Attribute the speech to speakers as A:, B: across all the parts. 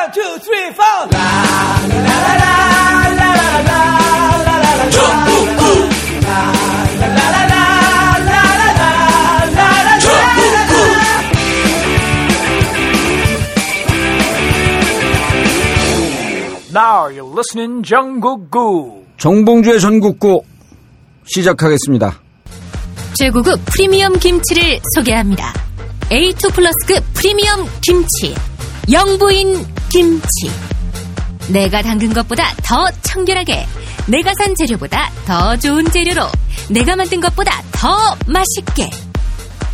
A: One, two, three, four. Now you're listening 정국구.
B: 정봉주의 전국구 시작하겠습니다.
C: 최고급 프리미엄 김치를 소개합니다. A2 플러스급 프리미엄 김치. 영부인 김치. 내가 담근 것보다 더 청결하게. 내가 산 재료보다 더 좋은 재료로. 내가 만든 것보다 더 맛있게.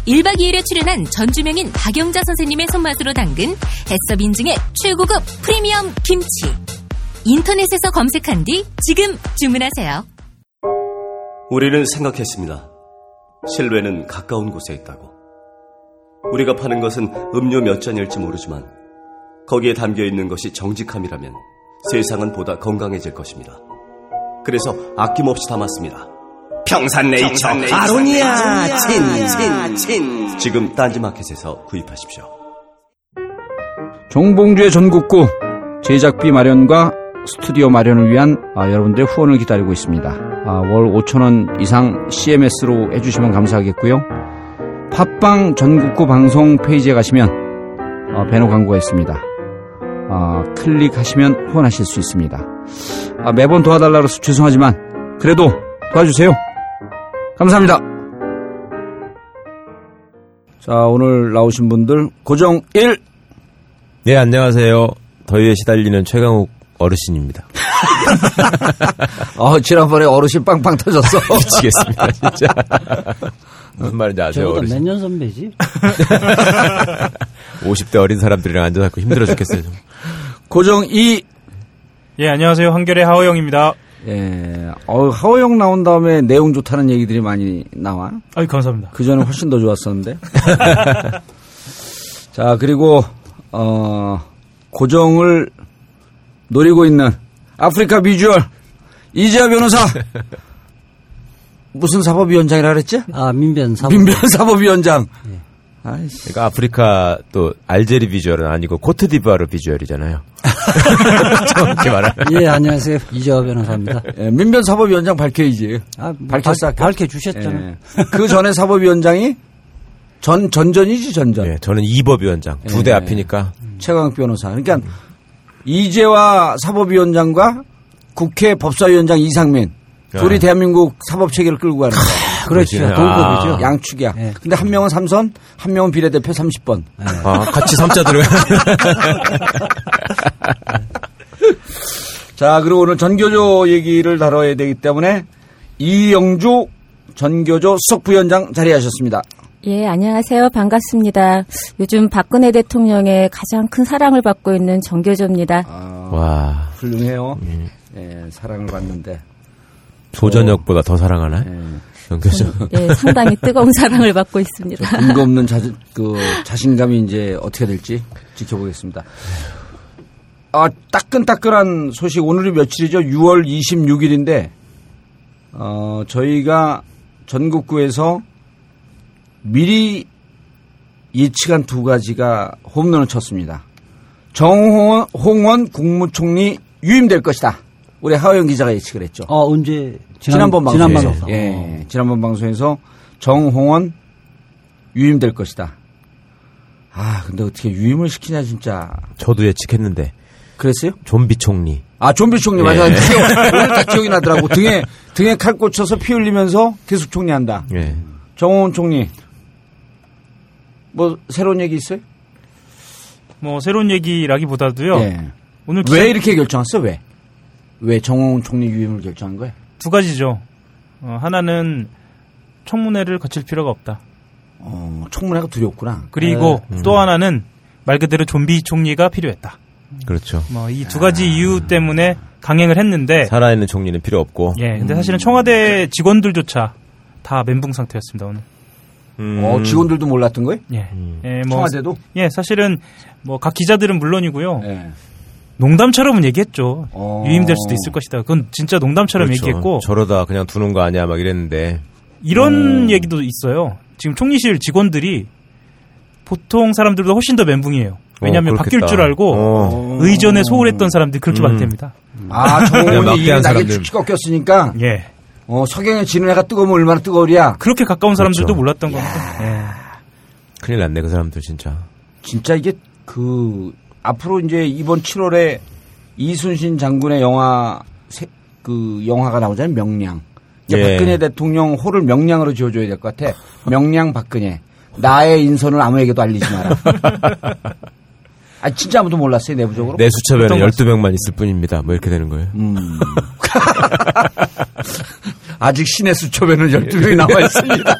C: 1박 2일에 출연한 전주명인 박영자 선생님의 손맛으로 담근 해썹 인증의 최고급 프리미엄 김치. 인터넷에서 검색한 뒤 지금 주문하세요.
D: 우리는 생각했습니다. 실외는 가까운 곳에 있다고. 우리가 파는 것은 음료 몇 잔일지 모르지만 거기에 담겨 있는 것이 정직함이라면 세상은 보다 건강해질 것입니다. 그래서 아낌없이 담았습니다. 평산네이처 아로니아 친친친 지금 딴지마켓에서 구입하십시오.
B: 정봉주의 전국구 제작비 마련과 스튜디오 마련을 위한 아, 여러분들의 후원을 기다리고 있습니다. 아, 월 5천 원 이상 CMS로 해주시면 감사하겠고요. 팟빵 전국구 방송 페이지에 가시면 어, 배너 광고가 있습니다. 아, 클릭하시면 후원하실 수 있습니다. 아, 매번 도와달라고 해서 죄송하지만 그래도 도와주세요. 감사합니다. 자, 오늘 나오신 분들 고정 1
E: 네, 안녕하세요. 더위에 시달리는 최강욱 어르신입니다.
B: 어, 지난번에 어르신 빵빵 터졌어.
E: 미치겠습니다, 진짜. 무슨 말인지 아세요,
F: 저보다
E: 어르신?
F: 몇년 선배지?
E: 50대 어린 사람들이랑 앉아서 있고 힘들어 죽겠어요. 좀.
B: 고정 2.
G: 예, 안녕하세요. 한결의 하호영입니다.
B: 예, 어, 하호영 나온 다음에 내용 좋다는 얘기들이 많이 나와.
G: 아유, 감사합니다.
B: 그 전에 훨씬 더 좋았었는데. 자, 그리고, 어, 고정을 노리고 있는 아프리카 비주얼 이재하 변호사. 무슨 사법위원장이라 그랬지?
F: 아, 민변 사법.
B: 민변 사법위원장. 아이씨.
E: 그러니까 아프리카 또 알제리 비주얼은 아니고 코트디부아르 비주얼이잖아요. 정확히 말하면.
F: 예, 안녕하세요. 이재화 변호사입니다.
B: 예, 민변 사법위원장 밝혀야지.
F: 아,
B: 밝혔어,
F: 밝, 밝혀주셨잖아요.
B: 예. 그 전에 사법위원장이 전, 전전이지, 전전.
E: 예, 저는 이법위원장. 두대
B: 예.
E: 앞이니까.
B: 최강욱 변호사. 그러니까 이재화 사법위원장과 국회 법사위원장 이상민 둘이
E: 네.
B: 대한민국 사법 체계를 끌고 가는 거야.
F: 그렇죠.
E: 그렇지.
F: 동급이죠.
E: 아.
B: 양축이야.
F: 예.
B: 근데 한 명은 삼선, 한 명은 비례대표 30번.
E: 아, 같이 삼자 들어가.
B: 자, 그리고 오늘 전교조 얘기를 다뤄야 되기 때문에 이영주 전교조 수석 부위원장 자리하셨습니다.
H: 예, 안녕하세요. 반갑습니다. 요즘 박근혜 대통령의 가장 큰 사랑을 받고 있는 정교조입니다.
B: 아,
E: 와,
B: 훌륭해요. 예, 사랑을 받는데.
E: 조전역보다 더 사랑하나요?
B: 예.
E: 연결죠.
H: 예, 상당히 뜨거운 사랑을 받고 있습니다.
B: 근거 없는 자, 그 자신감이 이제 어떻게 될지 지켜보겠습니다. 아, 따끈따끈한 소식 오늘이 며칠이죠? 6월 26일인데 어, 저희가 전국구에서 미리 예측한 두 가지가 홈런을 쳤습니다. 정홍원 홍원 국무총리 유임될 것이다. 우리 하호영 기자가 예측을 했죠.
F: 어, 언제?
B: 지난번
F: 지난
B: 방송에서
F: 방송.
B: 예, 지난번 방송에서 정홍원 유임될 것이다. 아 근데 어떻게 유임을 시키냐 진짜
E: 저도 예측했는데.
B: 그랬어요?
E: 좀비 총리.
B: 아 좀비 총리 맞아
E: 예.
B: 기억, 오늘 다 기억이 나더라고 등에 등에 칼 꽂혀서 피 흘리면서 계속 총리한다.
E: 예.
B: 정홍원 총리 뭐 새로운 얘기 있어요?
G: 뭐, 새로운 얘기라기보다도요.
B: 예.
G: 오늘 기사
B: 왜 이렇게 결정했어? 왜? 왜 정홍원 총리 유임을 결정한 거야?
G: 두 가지죠. 어, 하나는 청문회를 거칠 필요가 없다.
B: 어, 청문회가 두렵구나.
G: 그리고 또 하나는 말 그대로 좀비 총리가 필요했다.
E: 그렇죠.
G: 뭐, 이 두 가지 이유 때문에 강행을 했는데,
E: 살아있는 총리는 필요 없고.
G: 예, 근데 사실은 청와대 직원들조차 다 멘붕 상태였습니다, 오늘.
E: 음.
B: 어, 직원들도 몰랐던 거예요?
G: 예. 예, 뭐,
B: 청와대도?
G: 예, 사실은 뭐 각 기자들은 물론이고요.
B: 예.
G: 농담처럼은 얘기했죠.
B: 어.
G: 유임될 수도 있을 것이다. 그건 진짜 농담처럼
E: 그렇죠.
G: 얘기했고
E: 저러다 그냥 두는 거 아니야 막 이랬는데
G: 이런 얘기도 있어요. 지금 총리실 직원들이 보통 사람들보다 훨씬 더 멘붕이에요. 왜냐하면
E: 어,
G: 바뀔. 줄 알고
E: 어.
G: 의전에 소홀했던 사람들이 그렇게
E: 음.
G: 바뀝니다.
B: 아, 정원이 이게 낙에
E: 사람들.
B: 축 꺾였으니까
G: 예.
B: 어, 석양에 지는 애가 뜨거우면 얼마나 뜨거우랴.
G: 그렇게 가까운 사람들도
E: 그렇죠.
G: 몰랐던 겁니다. 예.
E: 큰일 났네 그 사람들 진짜.
B: 진짜 이게 그 앞으로 이제 이번 7월에 이순신 장군의 영화 세- 그 영화가 나오잖아요. 명량. 이제
E: 예.
B: 박근혜 대통령 호를 명량으로 지어줘야 될 것 같아. 명량 박근혜. 나의 인선을 아무에게도 알리지 마라. 아 진짜 아무도 몰랐어요 내부적으로.
E: 내 수첩에는
G: 어떤 거
E: 12명만 있을 뿐입니다. 뭐 이렇게 되는 거예요.
B: 음. 아직 신의 수첩에는 12명이 나와 있습니다.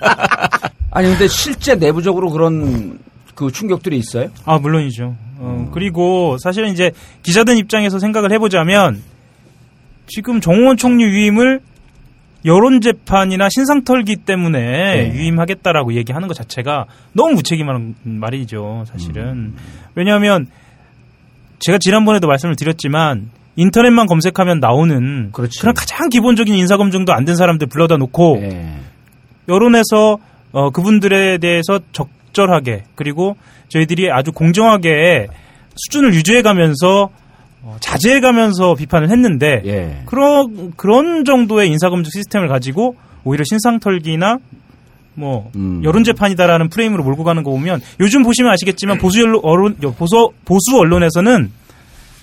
B: 아니 근데 실제 내부적으로 그런 그 충격들이 있어요?
G: 아 물론이죠. 어, 그리고 사실은 이제 기자들 입장에서 생각을 해보자면 지금 정원 총리 위임을 여론 재판이나 신상 털기 때문에
B: 네.
G: 위임하겠다라고 얘기하는 것 자체가 너무 무책임한 말이죠. 사실은
B: 음.
G: 왜냐하면 제가 지난번에도 말씀을 드렸지만 인터넷만 검색하면 나오는
B: 그렇지.
G: 런 가장 기본적인 인사 검증도 안 된 사람들 불러다 놓고
B: 예.
G: 여론에서 어, 그분들에 대해서 적 절하게 그리고 저희들이 아주 공정하게 수준을 유지해가면서 어, 자제해가면서 비판을 했는데
B: 예.
G: 그런 그런 정도의 인사검증 시스템을 가지고 오히려 신상털기나 뭐
B: 음.
G: 여론 재판이다라는 프레임으로 몰고 가는 거 보면 요즘 보시면 아시겠지만 보수 언론 언론- 보수 보수 언론에서는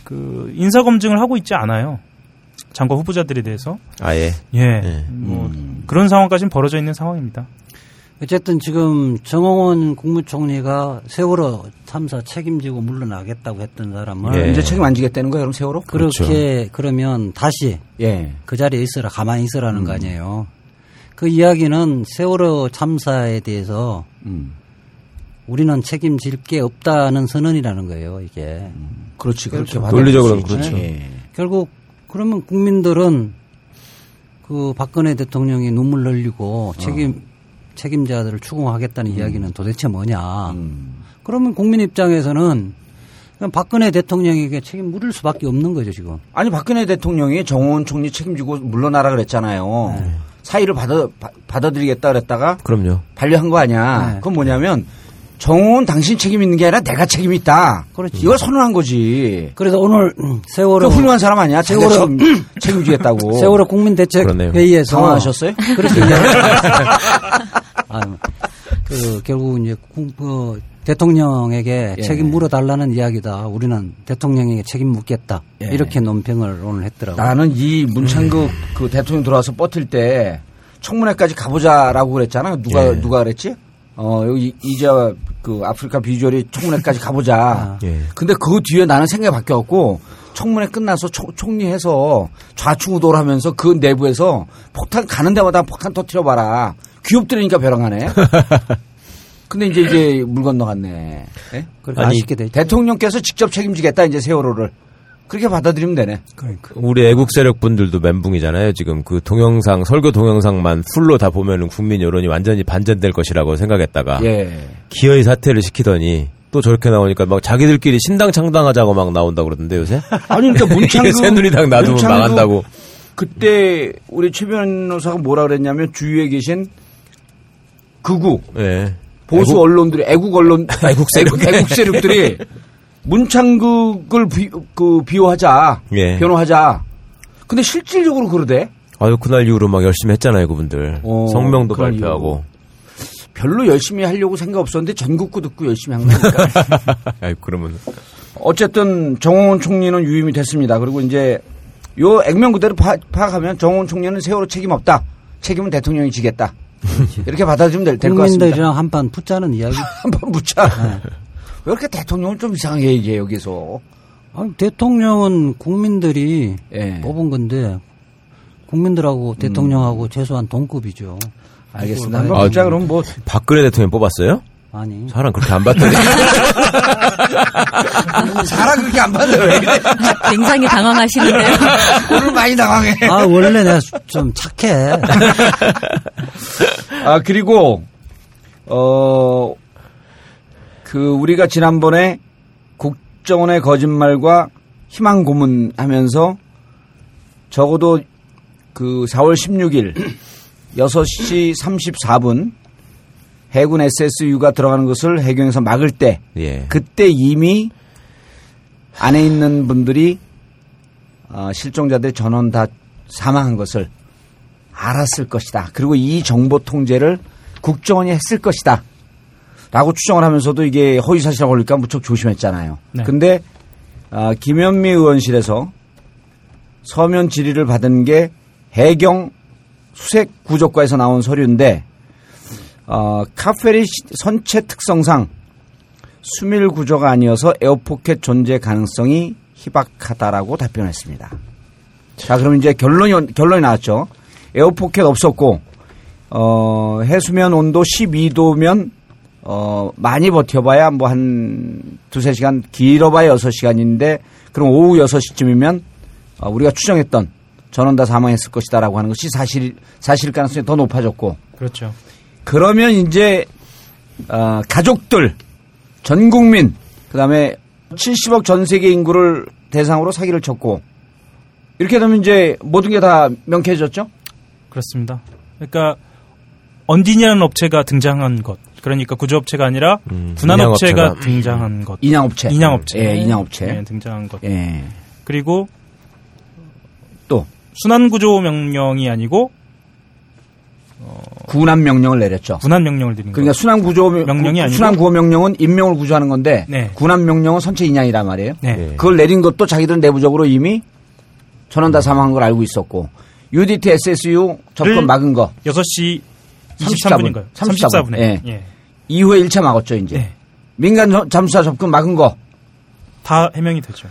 G: 그 인사 검증을 하고 있지 않아요 장관 후보자들에 대해서
E: 아예.
G: 예,
E: 예.
G: 뭐
B: 음.
G: 그런 상황까지는 벌어져 있는 상황입니다.
F: 어쨌든 지금 정홍원 국무총리가 세월호 참사 책임지고 물러나겠다고 했던 사람을
E: 예.
B: 이제 책임 안 지겠다는 거예요, 그럼 세월호?
F: 그렇게 그러면 다시
B: 예.
F: 그 자리에 있어라 가만히 있으라는
B: 음.
F: 거 아니에요. 그 이야기는 세월호 참사에 대해서
B: 음.
F: 우리는 책임질 게 없다는 선언이라는 거예요. 이게
B: 그렇지, 그렇게
F: 그렇죠.
E: 논리적으로는. 그렇죠.
B: 예.
F: 결국 그러면 국민들은 그 박근혜 대통령이 눈물 흘리고 책임 책임자들을 추궁하겠다는 이야기는 도대체 뭐냐?
B: 음.
F: 그러면 국민 입장에서는 그냥 박근혜 대통령에게 책임 물을 수밖에 없는 거죠 지금.
B: 아니, 박근혜 대통령이 정호원 총리 책임지고 물러나라 그랬잖아요.
F: 네.
B: 사의를 받아, 바- 받아들이겠다 그랬다가
E: 그럼요.
B: 반려한 거 아니야.
F: 네.
B: 그건 뭐냐면 정호원 당신 책임 있는 게 아니라 내가 책임 있다.
F: 그렇지.
B: 이걸 선언한 거지.
F: 그래서 오늘 음,
B: 그
F: 세월호
B: 훌륭한 사람 아니야?
F: 세월호-
B: 책임, 책임지겠다고.
F: 세월호 국민대책
E: 그러네요.
F: 회의에서
B: 당황하셨어요?
F: 그렇게. 아, 그 결국 이제 국- 그 대통령에게
B: 예.
F: 책임 물어달라는 이야기다. 우리는 대통령에게 책임 묻겠다.
B: 예.
F: 이렇게 논평을 오늘 했더라고요.
B: 나는 이 문창극 그 대통령 들어와서 뻗을 때 청문회까지 가보자라고 그랬잖아. 누가
E: 예.
B: 누가 그랬지? 어 여기 이제 그 아프리카 비주얼이 청문회까지 가보자.
F: 아.
E: 예.
B: 근데 그 뒤에 나는 생각이 바뀌었고 청문회 끝나서 총, 총리해서 좌충우돌 하면서 그 내부에서 폭탄 가는 데마다 폭탄 터트려봐라. 귀엽더라니까 벼랑하네. 근데 이제 이제 물 건너갔네. 예?
F: 그렇게
E: 아니,
F: 아쉽게 됐죠.
B: 대통령께서 직접 책임지겠다 이제 세월호를 그렇게 받아들이면 되네.
E: 우리 애국 세력 분들도 멘붕이잖아요. 지금 그 동영상 설교 동영상만 풀로 다 보면은 국민 여론이 완전히 반전될 것이라고 생각했다가
B: 예.
E: 기어이 사퇴를 시키더니 또 저렇게 나오니까 막 자기들끼리 신당 창당하자고 막 나온다 그러던데 요새.
B: 아니 그러니까 문창극
E: 새누리당 놔두면 망한다고.
B: 그때 우리 최 변호사가 뭐라 그랬냐면 주위에 계신 극우
E: 예.
B: 보수
E: 애국-
B: 언론들이 애국 언론
E: 애국 세력.
B: 애국 세력들이 문창극을 비, 그 비호하자
E: 예.
B: 변호하자. 근데 실질적으로 그러대.
E: 아유 그날 이후로 막 열심히 했잖아요 그분들.
B: 어,
E: 성명도 발표하고.
B: 별로 열심히 하려고 생각 없었는데 전국구 듣고 열심히 한 거니까.
E: 아유 그러면
B: 어쨌든 정홍원 총리는 유임이 됐습니다. 그리고 이제 요 액면 그대로 파, 파악하면 정홍원 총리는 세월호 책임 없다. 책임은 대통령이 지겠다. 이렇게 받아들이면 될 것 같습니다.
F: 국민들이랑 한판 붙자는 이야기.
B: 한번 묻자. 왜 이렇게 대통령은 좀 이상하게 얘기해 여기서.
F: 아니, 대통령은 국민들이
B: 예.
F: 뽑은 건데 국민들하고 대통령하고 최소한 동급이죠.
B: 알겠습니다.
F: 아,
B: 묻자 그러면 뭐
E: 박근혜 대통령 뽑았어요?
F: 아니.
E: 사람 그렇게 안 봤더니.
B: 사람 그렇게 안 그래?
C: 굉장히 당황하시는데요.
B: 오늘 많이 당황해.
F: 아 원래 내가 좀 착해.
B: 아 그리고 어 그 우리가 지난번에 국정원의 거짓말과 희망 고문하면서 적어도 그 4월 16일 6시 34분 해군 SSU가 들어가는 것을 해경에서 막을 때
E: 예.
B: 그때 이미 안에 있는 분들이 어, 실종자들의 전원 다 사망한 것을 알았을 것이다. 그리고 이 정보 통제를 국정원이 했을 것이다. 라고 추정을 하면서도 이게 허위사실이라고 걸릴까 무척 조심했잖아요.
G: 네.
B: 근데 아, 김현미 의원실에서 서면 질의를 받은 게 해경 수색 구조과에서 나온 서류인데 어, 카페리 시- 선체 특성상 수밀 구조가 아니어서 에어포켓 존재 가능성이 희박하다라고 답변했습니다. 자, 그럼 이제 결론이 결론이 나왔죠. 에어포켓 없었고 어, 해수면 온도 12도면 어, 많이 버텨봐야 뭐 한 두세 시간, 길어봐야 여섯 시간인데, 그럼 오후 여섯 시쯤이면, 어, 우리가 추정했던 전원 다 사망했을 것이다라고 하는 것이 사실, 사실 가능성이 더 높아졌고,
G: 그렇죠.
B: 그러면 이제, 어, 가족들, 전 국민, 그 다음에 70억 전 세계 인구를 대상으로 사기를 쳤고, 이렇게 되면 이제 모든 게 다 명쾌해졌죠?
G: 그렇습니다. 그러니까 언디니라는 업체가 등장한 것. 그러니까 구조업체가 아니라
E: 음,
G: 군안업체가
E: 인양업체가.
G: 등장한 것.
B: 인양업체.
G: 인양업체.
B: 예, 인양업체.
G: 네, 등장한 것.
B: 예.
G: 그리고
B: 또,
G: 순환구조 명령이 아니고
B: 군안 명령을 내렸죠.
G: 군안 명령을 드린
B: 그러니까
G: 거.
B: 순환 구조
G: 명령이 아니고?
B: 순환 구호 명령은 인명을 구조하는 건데
G: 네.
B: 군안 명령은 선체 인양이란 말이에요.
G: 네.
E: 예.
B: 그걸 내린 것도 자기들은 내부적으로 이미 전원 다 사망한 걸 알고 있었고 UDT SSU 접근
G: 를-
B: 막은 거
G: 6시
B: 34분.
G: 23분인가요?
B: 34분.
G: 34분에.
B: 예.
G: 예.
B: 이후에 1차 막았죠 이제
G: 네.
B: 민간 저- 잠수사 접근 막은 거
G: 다 해명이 되죠.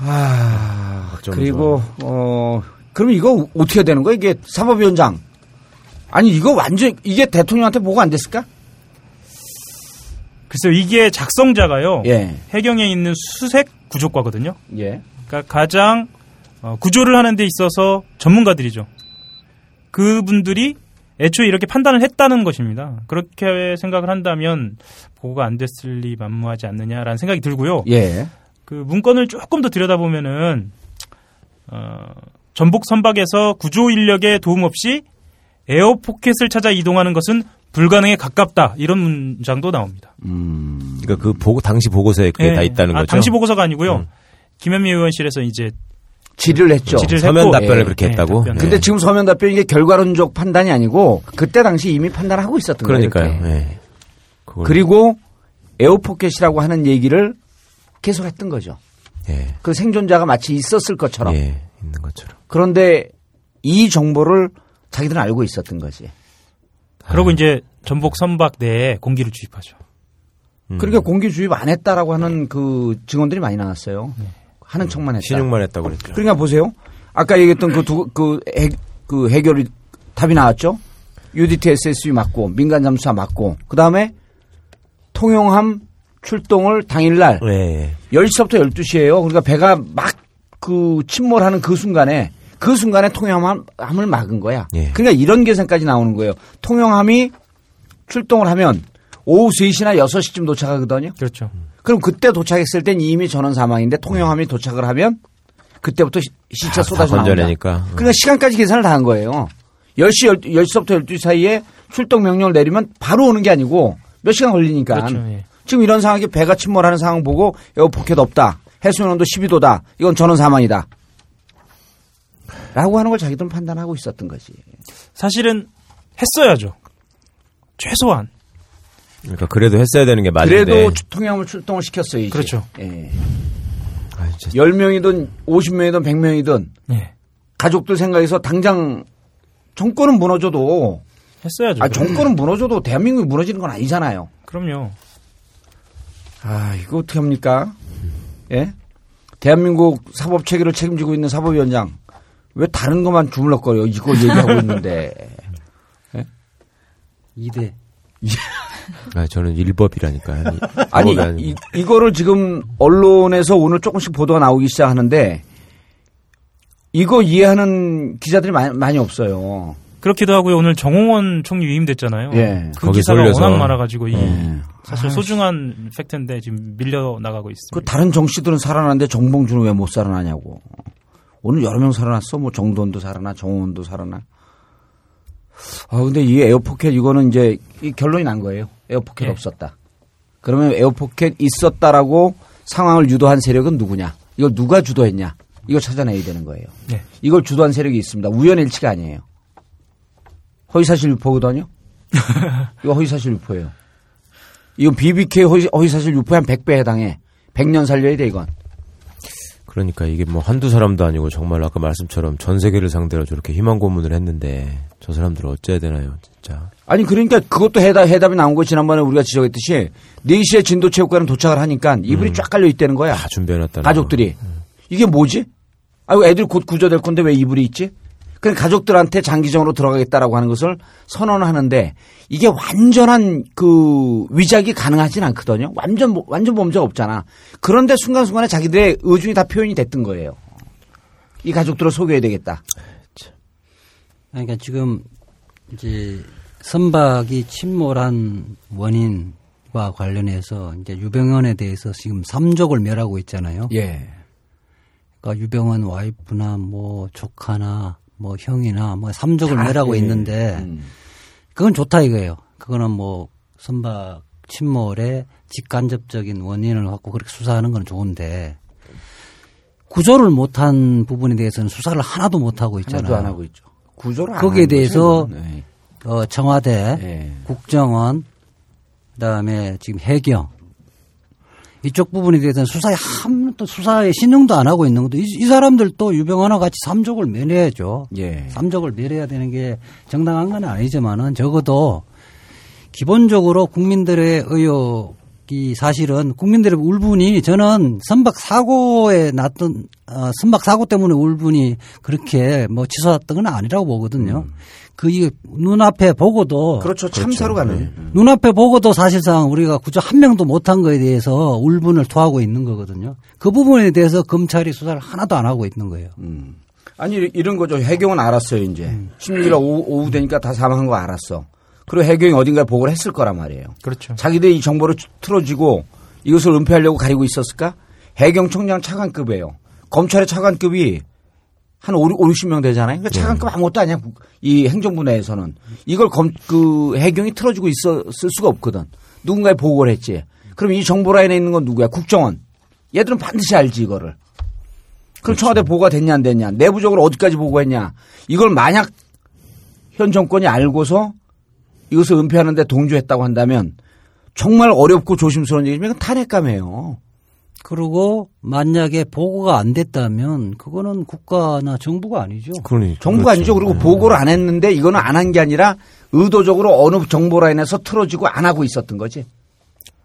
E: 어쩌면
B: 그리고 어 그럼 이거 어떻게 되는 거야 이게 사법위원장 아니 이거 완전 이게 대통령한테 보고 안 됐을까?
G: 글쎄요, 이게 작성자가요.
B: 예.
G: 해경에 있는 수색 구조과거든요.
B: 예.
G: 그러니까 가장 어, 구조를 하는 데 있어서 전문가들이죠. 그분들이 애초에 이렇게 판단을 했다는 것입니다. 그렇게 생각을 한다면 보고가 안 됐을 리 만무하지 않느냐라는 생각이 들고요.
B: 예.
G: 그 문건을 조금 더 들여다보면은 어, 전복 선박에서 구조 인력의 도움 없이 에어 포켓을 찾아 이동하는 것은 불가능에 가깝다 이런 문장도 나옵니다.
B: 음.
E: 그러니까 그 보고 당시 보고서에 그게
G: 예,
E: 다 있다는
G: 아,
E: 거죠.
G: 당시 보고서가 아니고요.
E: 음.
G: 김현미 의원실에서 이제
B: 질의를 했죠.
G: 질의를
E: 서면
G: 했고,
E: 답변을
B: 예,
E: 그렇게
G: 예,
E: 했다고.
G: 답변을.
B: 근데
E: 예.
B: 지금 서면 답변이 이게 결과론적 판단이 아니고 그때 당시 이미 판단하고 있었던 거예요.
E: 그러니까요. 예.
B: 그리고 에어포켓이라고 하는 얘기를 계속 했던 거죠.
E: 예.
B: 그 생존자가 마치 있었을 것처럼.
E: 예. 있는 것처럼.
B: 그런데 이 정보를 자기들은 알고 있었던 거지.
G: 그리고 이제 전복 선박 내에 공기를 주입하죠.
E: 음.
B: 그러니까 공기 주입 안 했다라고 하는 그 증언들이 많이 나왔어요. 하는 척만 했다.
E: 신용만 했다고 그랬죠.
B: 그러니까 보세요. 아까 얘기했던 그 두, 그, 해, 그 해결이 답이 나왔죠. UDT SSU 맞고, 민간 잠수사 맞고, 그 다음에 통영함 출동을 당일날
E: 예.
B: 10시부터 12시에요. 그러니까 배가 막 그 침몰하는 그 순간에 그 순간에 통영함을 막은 거야.
E: 예.
B: 그러니까 이런 계산까지 나오는 거예요. 통영함이 출동을 하면 오후 3시나 6시쯤 도착하거든요.
G: 그렇죠.
B: 그럼 그때 도착했을 땐 이미 전원 사망인데 통영함이 도착을 하면 그때부터 시- 시차
E: 다
B: 쏟아져 나온다.
E: 건져내니까.
B: 그러니까 시간까지 계산을 다 한 거예요. 10시, 10시부터 12시 사이에 출동 명령을 내리면 바로 오는 게 아니고 몇 시간 걸리니까.
G: 그렇죠. 예.
B: 지금 이런 상황에 배가 침몰하는 상황 보고 에어포켓 없다. 해수면 온도 12도다. 이건 전원 사망이다. 라고 하는 걸 자기들은 판단하고 있었던 거지.
G: 사실은 했어야죠. 최소한.
E: 그러니까 그래도 했어야 되는 게 맞는데.
B: 그래도 통영함을 출동을 시켰어요.
G: 그렇죠.
B: 예.
E: 아, 진짜
B: 10명이든 50명이든 100명이든
G: 예.
B: 가족들 생각해서 당장 정권은 무너져도
G: 했어야죠.
B: 아 정권은 무너져도 대한민국이 무너지는 건 아니잖아요.
G: 그럼요.
B: 아 이거 어떻게 합니까? 예? 대한민국 사법 체계를 책임지고 있는 사법위원장 왜 다른 것만 주물럭거려 이걸 얘기하고 있는데
F: 2대.
E: 아, 저는 일법이라니까.
B: 아니.
E: 이,
B: 이거를 지금 언론에서 오늘 조금씩 보도가 나오기 시작하는데 이거 이해하는 기자들이 많이, 많이 없어요.
G: 그렇기도 하고요. 오늘 정홍원 총리 유임됐잖아요.
B: 예.
G: 그
E: 거기
G: 기사가
E: 쏠려서.
G: 워낙 많아가지고 이
B: 예.
G: 사실 소중한 팩트인데 지금 밀려 나가고 있습니다.
B: 그 다른 정 씨들은 살아났는데 정봉주는 왜 못 살아나냐고. 오늘 여러 명 살아났어. 뭐 정돈도 살아나, 정홍원도 살아나. 아 근데 이 에어포켓 이거는 이제 이 결론이 난 거예요. 에어포켓
G: 예.
B: 없었다. 그러면 에어포켓 있었다라고 상황을 유도한 세력은 누구냐? 이걸 누가 주도했냐? 이걸 찾아내야 되는 거예요.
G: 네.
B: 이걸 주도한 세력이 있습니다. 우연일치가 아니에요. 허위사실 유포거든요. 이거 허위사실 유포예요. 이건 BBK 허위, 허위사실 유포에 한 100배 해당해. 100년 살려야 돼 이건.
E: 그러니까 이게 뭐 한두 사람도 아니고 정말 아까 말씀처럼 전 세계를 상대로 저렇게 희망 고문을 했는데 저 사람들 어째야 되나요, 진짜.
B: 아니 그러니까 그것도 해답, 해답이 나온 거 지난번에 우리가 지적했듯이 4시에 진도 체육관은 도착을 하니까 이불이 쫙 깔려 있다는 거야.
E: 다 준비해 놨다는
B: 가족들이. 이게 뭐지? 아이고 애들 곧 구조될 건데 왜 이불이 있지? 그냥 가족들한테 장기적으로 들어가겠다라고 하는 것을 선언하는데 이게 완전한 그 위작이 가능하진 않거든요. 완전 모- 완전 범죄가 없잖아. 그런데 순간순간에 자기들의 의중이 다 표현이 됐던 거예요. 이 가족들을 속여야 되겠다.
F: 그러니까 지금 이제 선박이 침몰한 원인과 관련해서 이제 유병헌에 대해서 지금 삼족을 멸하고 있잖아요.
B: 예.
F: 그러니까 유병헌 와이프나 뭐 조카나 뭐 형이나 뭐 삼족을
B: 다,
F: 멸하고
B: 예.
F: 있는데
B: 음.
F: 그건 좋다 이거예요. 그거는 뭐 선박 침몰의 직간접적인 원인을 갖고 그렇게 수사하는 건 좋은데 구조를 못한 부분에 대해서는 수사를 하나도 못 하고 있잖아요.
B: 하나도 안 하고 있죠. 구조를 안
F: 거기에 대해서.
B: 네.
F: 어, 청와대,
B: 예.
F: 국정원, 그다음에 지금 해경 이쪽 부분에 대해서는 수사에 한또 수사에 신용도 안 하고 있는 것도 이, 이 사람들 또 유병헌과 같이 삼족을 멸해야죠.
B: 예.
F: 삼족을 멸해야 되는 게 정당한 건 아니지만은 적어도 기본적으로 국민들의 의혹 이 사실은 국민들의 울분이 저는 선박 사고에 났던 어, 선박 사고 때문에 울분이 그렇게 뭐 치솟았던 건 아니라고 보거든요. 그 이게 눈앞에 보고도
B: 그렇죠. 참사로 가는.
F: 눈앞에 보고도 사실상 우리가 구조 한 명도 못한 거에 대해서 울분을 토하고 있는 거거든요. 그 부분에 대해서 검찰이 수사를 하나도 안 하고 있는 거예요.
B: 음. 아니 이런 거죠. 해경은 알았어요 이제. 16일 오후, 오후 되니까 다 사망한 거 알았어. 그리고 해경이 어딘가에 보고를 했을 거란 말이에요.
G: 그렇죠.
B: 자기들이 이 정보를 틀어지고 이것을 은폐하려고 가리고 있었을까? 해경총장 차관급이에요. 검찰의 차관급이 한 5, 60명 되잖아요. 그러니까 차관급 아무것도 아니야. 국- 이 행정부 내에서는. 이걸 검, 그 해경이 틀어주고 있었을 수가 없거든. 누군가에 보고를 했지. 그럼 이 정보 라인에 있는 건 누구야? 국정원. 얘들은 반드시 알지 이거를. 그럼 청와대 보고가 됐냐 안 됐냐. 내부적으로 어디까지 보고했냐. 이걸 만약 현 정권이 알고서 이것을 은폐하는데 동조했다고 한다면 정말 어렵고 조심스러운 얘기지만 이건 탄핵감이에요.
F: 그리고 만약에 보고가 안 됐다면 그거는 국가나 정부가 아니죠.
E: 그러니
B: 정부가
E: 그렇죠.
B: 아니죠. 그리고 보고를 안 했는데 이거는 안 한 게 아니라 의도적으로 어느 정보 라인에서 틀어지고 안 하고 있었던 거지.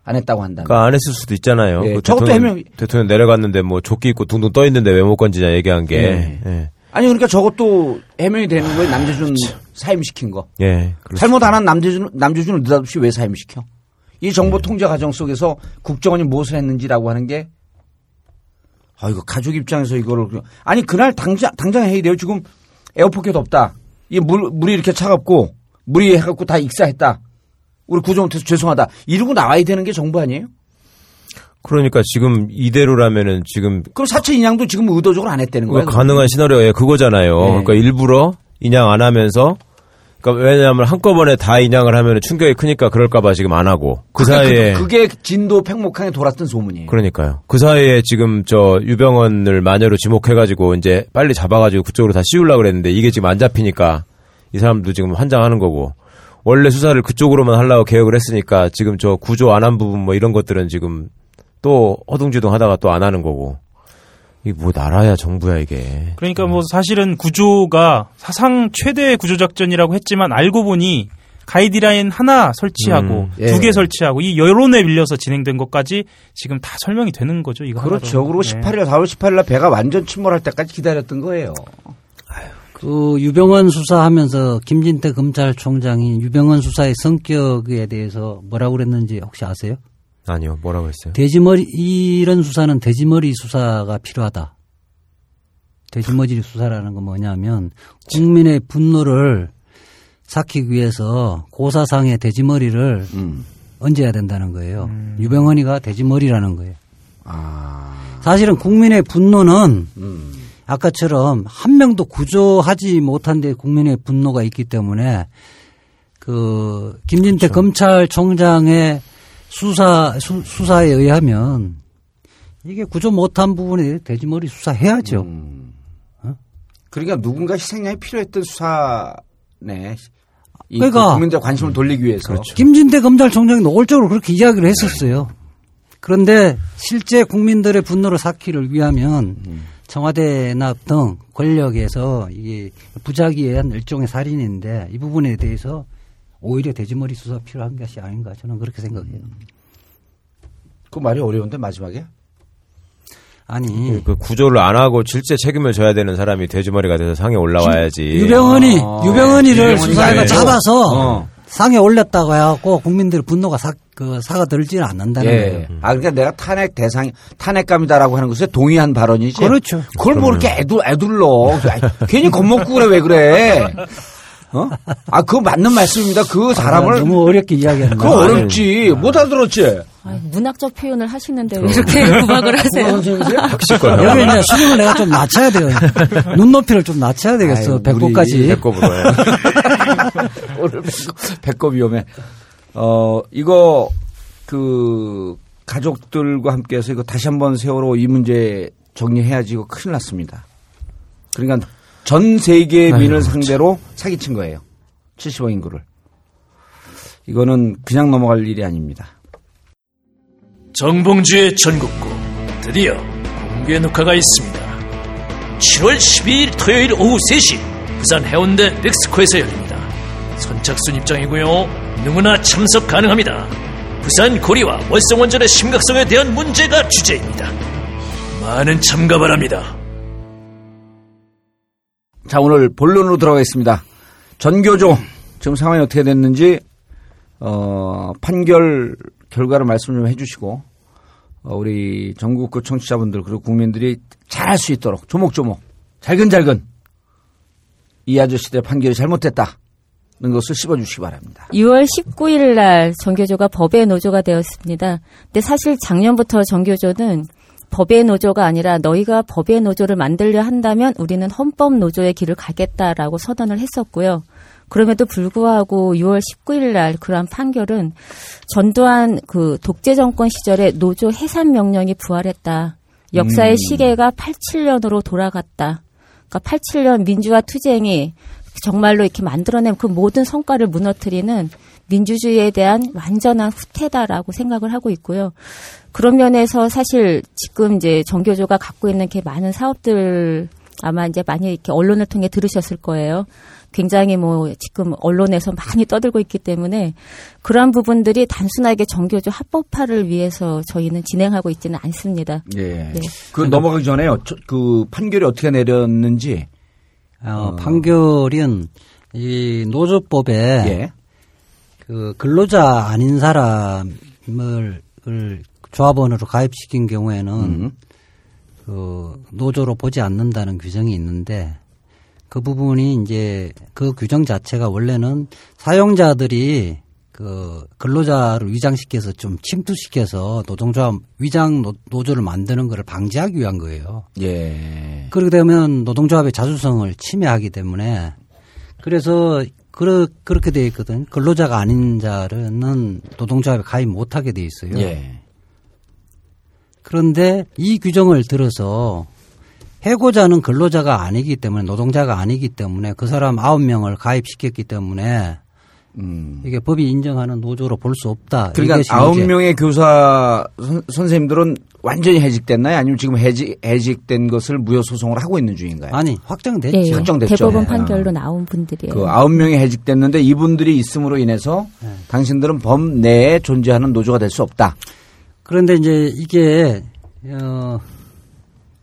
B: 안 했다고 한다면.
E: 그러니까 안 했을 수도 있잖아요.
B: 예,
E: 그
B: 저것도
E: 대통령,
B: 해명-
E: 대통령 내려갔는데 뭐 조끼 입고 둥둥 떠 있는데 왜 못 건지냐 얘기한 게.
B: 예.
E: 예.
B: 아니 그러니까 저것도 해명이 되는 거예요. 남재준 사임시킨 거.
E: 예. 그렇습니다.
B: 잘못 안 한 남재준, 남재준을 느닷없이 왜 사임시켜? 이 정보 통제 과정 속에서 국정원이 무엇을 했는지라고 하는 게, 아, 이거 가족 입장에서 이거를, 아니, 그날 당장, 당장 해야 돼요. 지금 에어포켓 없다. 이 물, 물이 이렇게 차갑고, 물이 해갖고 다 익사했다. 우리 구조원한테서 죄송하다. 이러고 나와야 되는 게 정부 아니에요?
E: 그러니까 지금 이대로라면은 지금
B: 그럼 사체 인양도 지금 의도적으로 안 했다는 거예요.
E: 그러니까 가능한 시나리오에 그거잖아요.
B: 네.
E: 그러니까 일부러 인양 안 하면서 그러니까 왜냐하면 한꺼번에 다 인양을 하면 충격이 크니까 그럴까봐 지금 안 하고 그 사이에
B: 그게 진도 팽목항에 돌았던 소문이에요.
E: 그러니까요. 그 사이에 지금 저 유병헌을 마녀로 지목해가지고 이제 빨리 잡아가지고 그쪽으로 다 씌우려고 그랬는데 이게 지금 안 잡히니까 이 사람도 지금 환장하는 거고 원래 수사를 그쪽으로만 하려고 계획을 했으니까 지금 저 구조 안 한 부분 뭐 이런 것들은 지금 또 허둥지둥 하다가 또 안 하는 거고 이게 뭐 나라야 정부야 이게
G: 그러니까 뭐 사실은 구조가 사상 최대의 구조 작전이라고 했지만 알고 보니 가이드라인 하나 설치하고
E: 음,
B: 예.
G: 두개 설치하고 이 여론에 밀려서 진행된 것까지 지금 다 설명이 되는 거죠. 이거
B: 그렇죠. 그리고
G: 네.
B: 18일, 4월 18일 날 배가 완전 침몰할 때까지 기다렸던 거예요.
F: 그 유병헌 수사하면서 김진태 검찰총장이 유병헌 수사의 성격에 대해서 뭐라고 그랬는지 혹시 아세요?
E: 아니요 뭐라고 했어요
F: 돼지머리 이런 수사는 돼지머리 수사가 필요하다. 돼지머리 수사라는 건 뭐냐면 국민의 분노를 삭히기 위해서 고사상의 돼지머리를
B: 음.
F: 얹어야 된다는 거예요. 유병헌이가 돼지머리라는 거예요.
B: 아.
F: 사실은 국민의 분노는
B: 음.
F: 아까처럼 한 명도 구조하지 못한 데 국민의 분노가 있기 때문에 그 김진태
B: 그렇죠.
F: 검찰총장의 수사 수, 수사에 의하면 이게 구조 못한 부분에 돼지머리 수사해야죠.
B: 음. 그러니까 누군가 희생양이 필요했던 수사네. 이
F: 그러니까.
B: 그 국민들 관심을 돌리기 위해서.
F: 김진태 검찰총장이 노골적으로 그렇게 이야기를 했었어요. 그런데 실제 국민들의 분노를 삭히를 위하면 청와대나 등 권력에서 이게 부작위한 일종의 살인인데 이 부분에 대해서 오히려 돼지머리 수사 필요한 것이 아닌가 저는 그렇게 생각해요.
B: 그 말이 어려운데 마지막에.
F: 아니
E: 그 구조를 안 하고 실제 책임을 져야 되는 사람이 돼지머리가 돼서 상에 올라와야지.
F: 유병헌이
B: 아,
F: 유병헌이를
B: 유병헌이
F: 수사해가. 잡아서
B: 어.
F: 상에 올렸다고 해갖고 국민들의 분노가 사, 그 사가 들지는 않는다는
B: 예.
F: 거예요.
B: 아, 그러니까 내가 탄핵 대상, 탄핵감이다라고 하는 것에 동의한 발언이지.
F: 그렇죠.
B: 그걸 뭐 이렇게 애들, 애들러. 아이, 괜히 겁먹고 그래, 왜 그래. 어? 아, 그거 맞는 말씀입니다. 그 사람을.
F: 아, 너무 어렵게 이야기하는
B: 그거
F: 거예요.
B: 어렵지. 못 알아들었지.
H: 아이, 문학적 표현을 하시는데 왜 이렇게 구박을 하세요?
F: 여기 이제 수준을 내가 좀 낮춰야 돼요. 눈높이를 좀 낮춰야 되겠어.
B: 아유,
F: 배꼽까지.
E: 배꼽으로. 해.
B: 오늘 배꼽, 배꼽 위험해. 어, 이거, 그, 가족들과 함께해서 이거 다시 한번 세월호 이 문제 정리해야지 이거 큰일 났습니다. 그러니까 전 세계 민을 상대로 사기친 거예요. 70억 인구를. 이거는 그냥 넘어갈 일이 아닙니다.
A: 정봉주의 전국구 드디어 공개 녹화가 있습니다. 7월 12일 토요일 오후 3시 부산 해운대 넥스코에서 열립니다. 선착순 입장이고요. 누구나 참석 가능합니다. 부산 고리와 월성 원전의 심각성에 대한 문제가 주제입니다. 많은 참가 바랍니다.
B: 자, 오늘 본론으로 들어가겠습니다. 전교조, 지금 상황이 어떻게 됐는지, 어, 판결 결과를 말씀 좀 해주시고, 어, 우리 전국 그 청취자분들, 그리고 국민들이 잘할 수 있도록 조목조목, 잘근잘근, 이 아저씨들의 판결이 잘못됐다. 는 것을 씹어주시기 바랍니다.
H: 6월 19일 날 정교조가 법의 노조가 되었습니다. 근데 사실 작년부터 정교조는 법의 노조가 아니라 너희가 법의 노조를 만들려 한다면 우리는 헌법 노조의 길을 가겠다라고 선언을 했었고요. 그럼에도 불구하고 6월 19일 날 그러한 판결은 전두환 그 독재 정권 시절에 노조 해산 명령이 부활했다. 역사의 시계가 87년으로 돌아갔다. 그러니까 87년 민주화 투쟁이 정말로 이렇게 만들어낸 그 모든 성과를 무너뜨리는 민주주의에 대한 완전한 후퇴다라고 생각을 하고 있고요. 그런 면에서 사실 지금 이제 정교조가 갖고 있는 게 많은 사업들 아마 이제 많이 이렇게 언론을 통해 들으셨을 거예요. 굉장히 뭐 지금 언론에서 많이 떠들고 있기 때문에 그러한 부분들이 단순하게 정교조 합법화를 위해서 저희는 진행하고 있지는 않습니다.
B: 예.
H: 네.
B: 그 넘어가기 전에요. 저- 그 판결이 어떻게 내렸는지,
F: 어, 판결은 이 노조법에
B: 예.
F: 그 근로자 아닌 사람을 을 조합원으로 가입시킨 경우에는
B: 음.
F: 그 노조로 보지 않는다는 규정이 있는데 그 부분이 이제 그 규정 자체가 원래는 사용자들이 그 근로자를 위장시켜서 좀 침투시켜서 노동조합 위장 노- 노조를 만드는 것을 방지하기 위한 거예요.
B: 예.
F: 그렇게 되면 노동조합의 자주성을 침해하기 때문에 그래서 그러, 그렇게 돼 있거든. 근로자가 아닌 자는 노동조합에 가입 못하게 돼 있어요.
B: 예.
F: 그런데 이 규정을 들어서 해고자는 근로자가 아니기 때문에 노동자가 아니기 때문에 그 사람 아홉 명을 가입시켰기 때문에
B: 음.
F: 이게 법이 인정하는 노조로 볼 수 없다.
B: 그러니까 아홉 명의 교사 선, 선생님들은 완전히 해직됐나요? 아니면 지금 해직, 해직된 것을 무효 소송을 하고 있는 중인가요?
F: 아니 확정됐죠.
H: 예,
B: 확정됐죠.
H: 대법원
B: 예.
H: 판결로 나온 분들이에요.
B: 그 아홉 명이 해직됐는데 이분들이 있음으로 인해서
F: 네.
B: 당신들은 법 내에 존재하는 노조가 될 수 없다.
F: 그런데 이제 이게 어,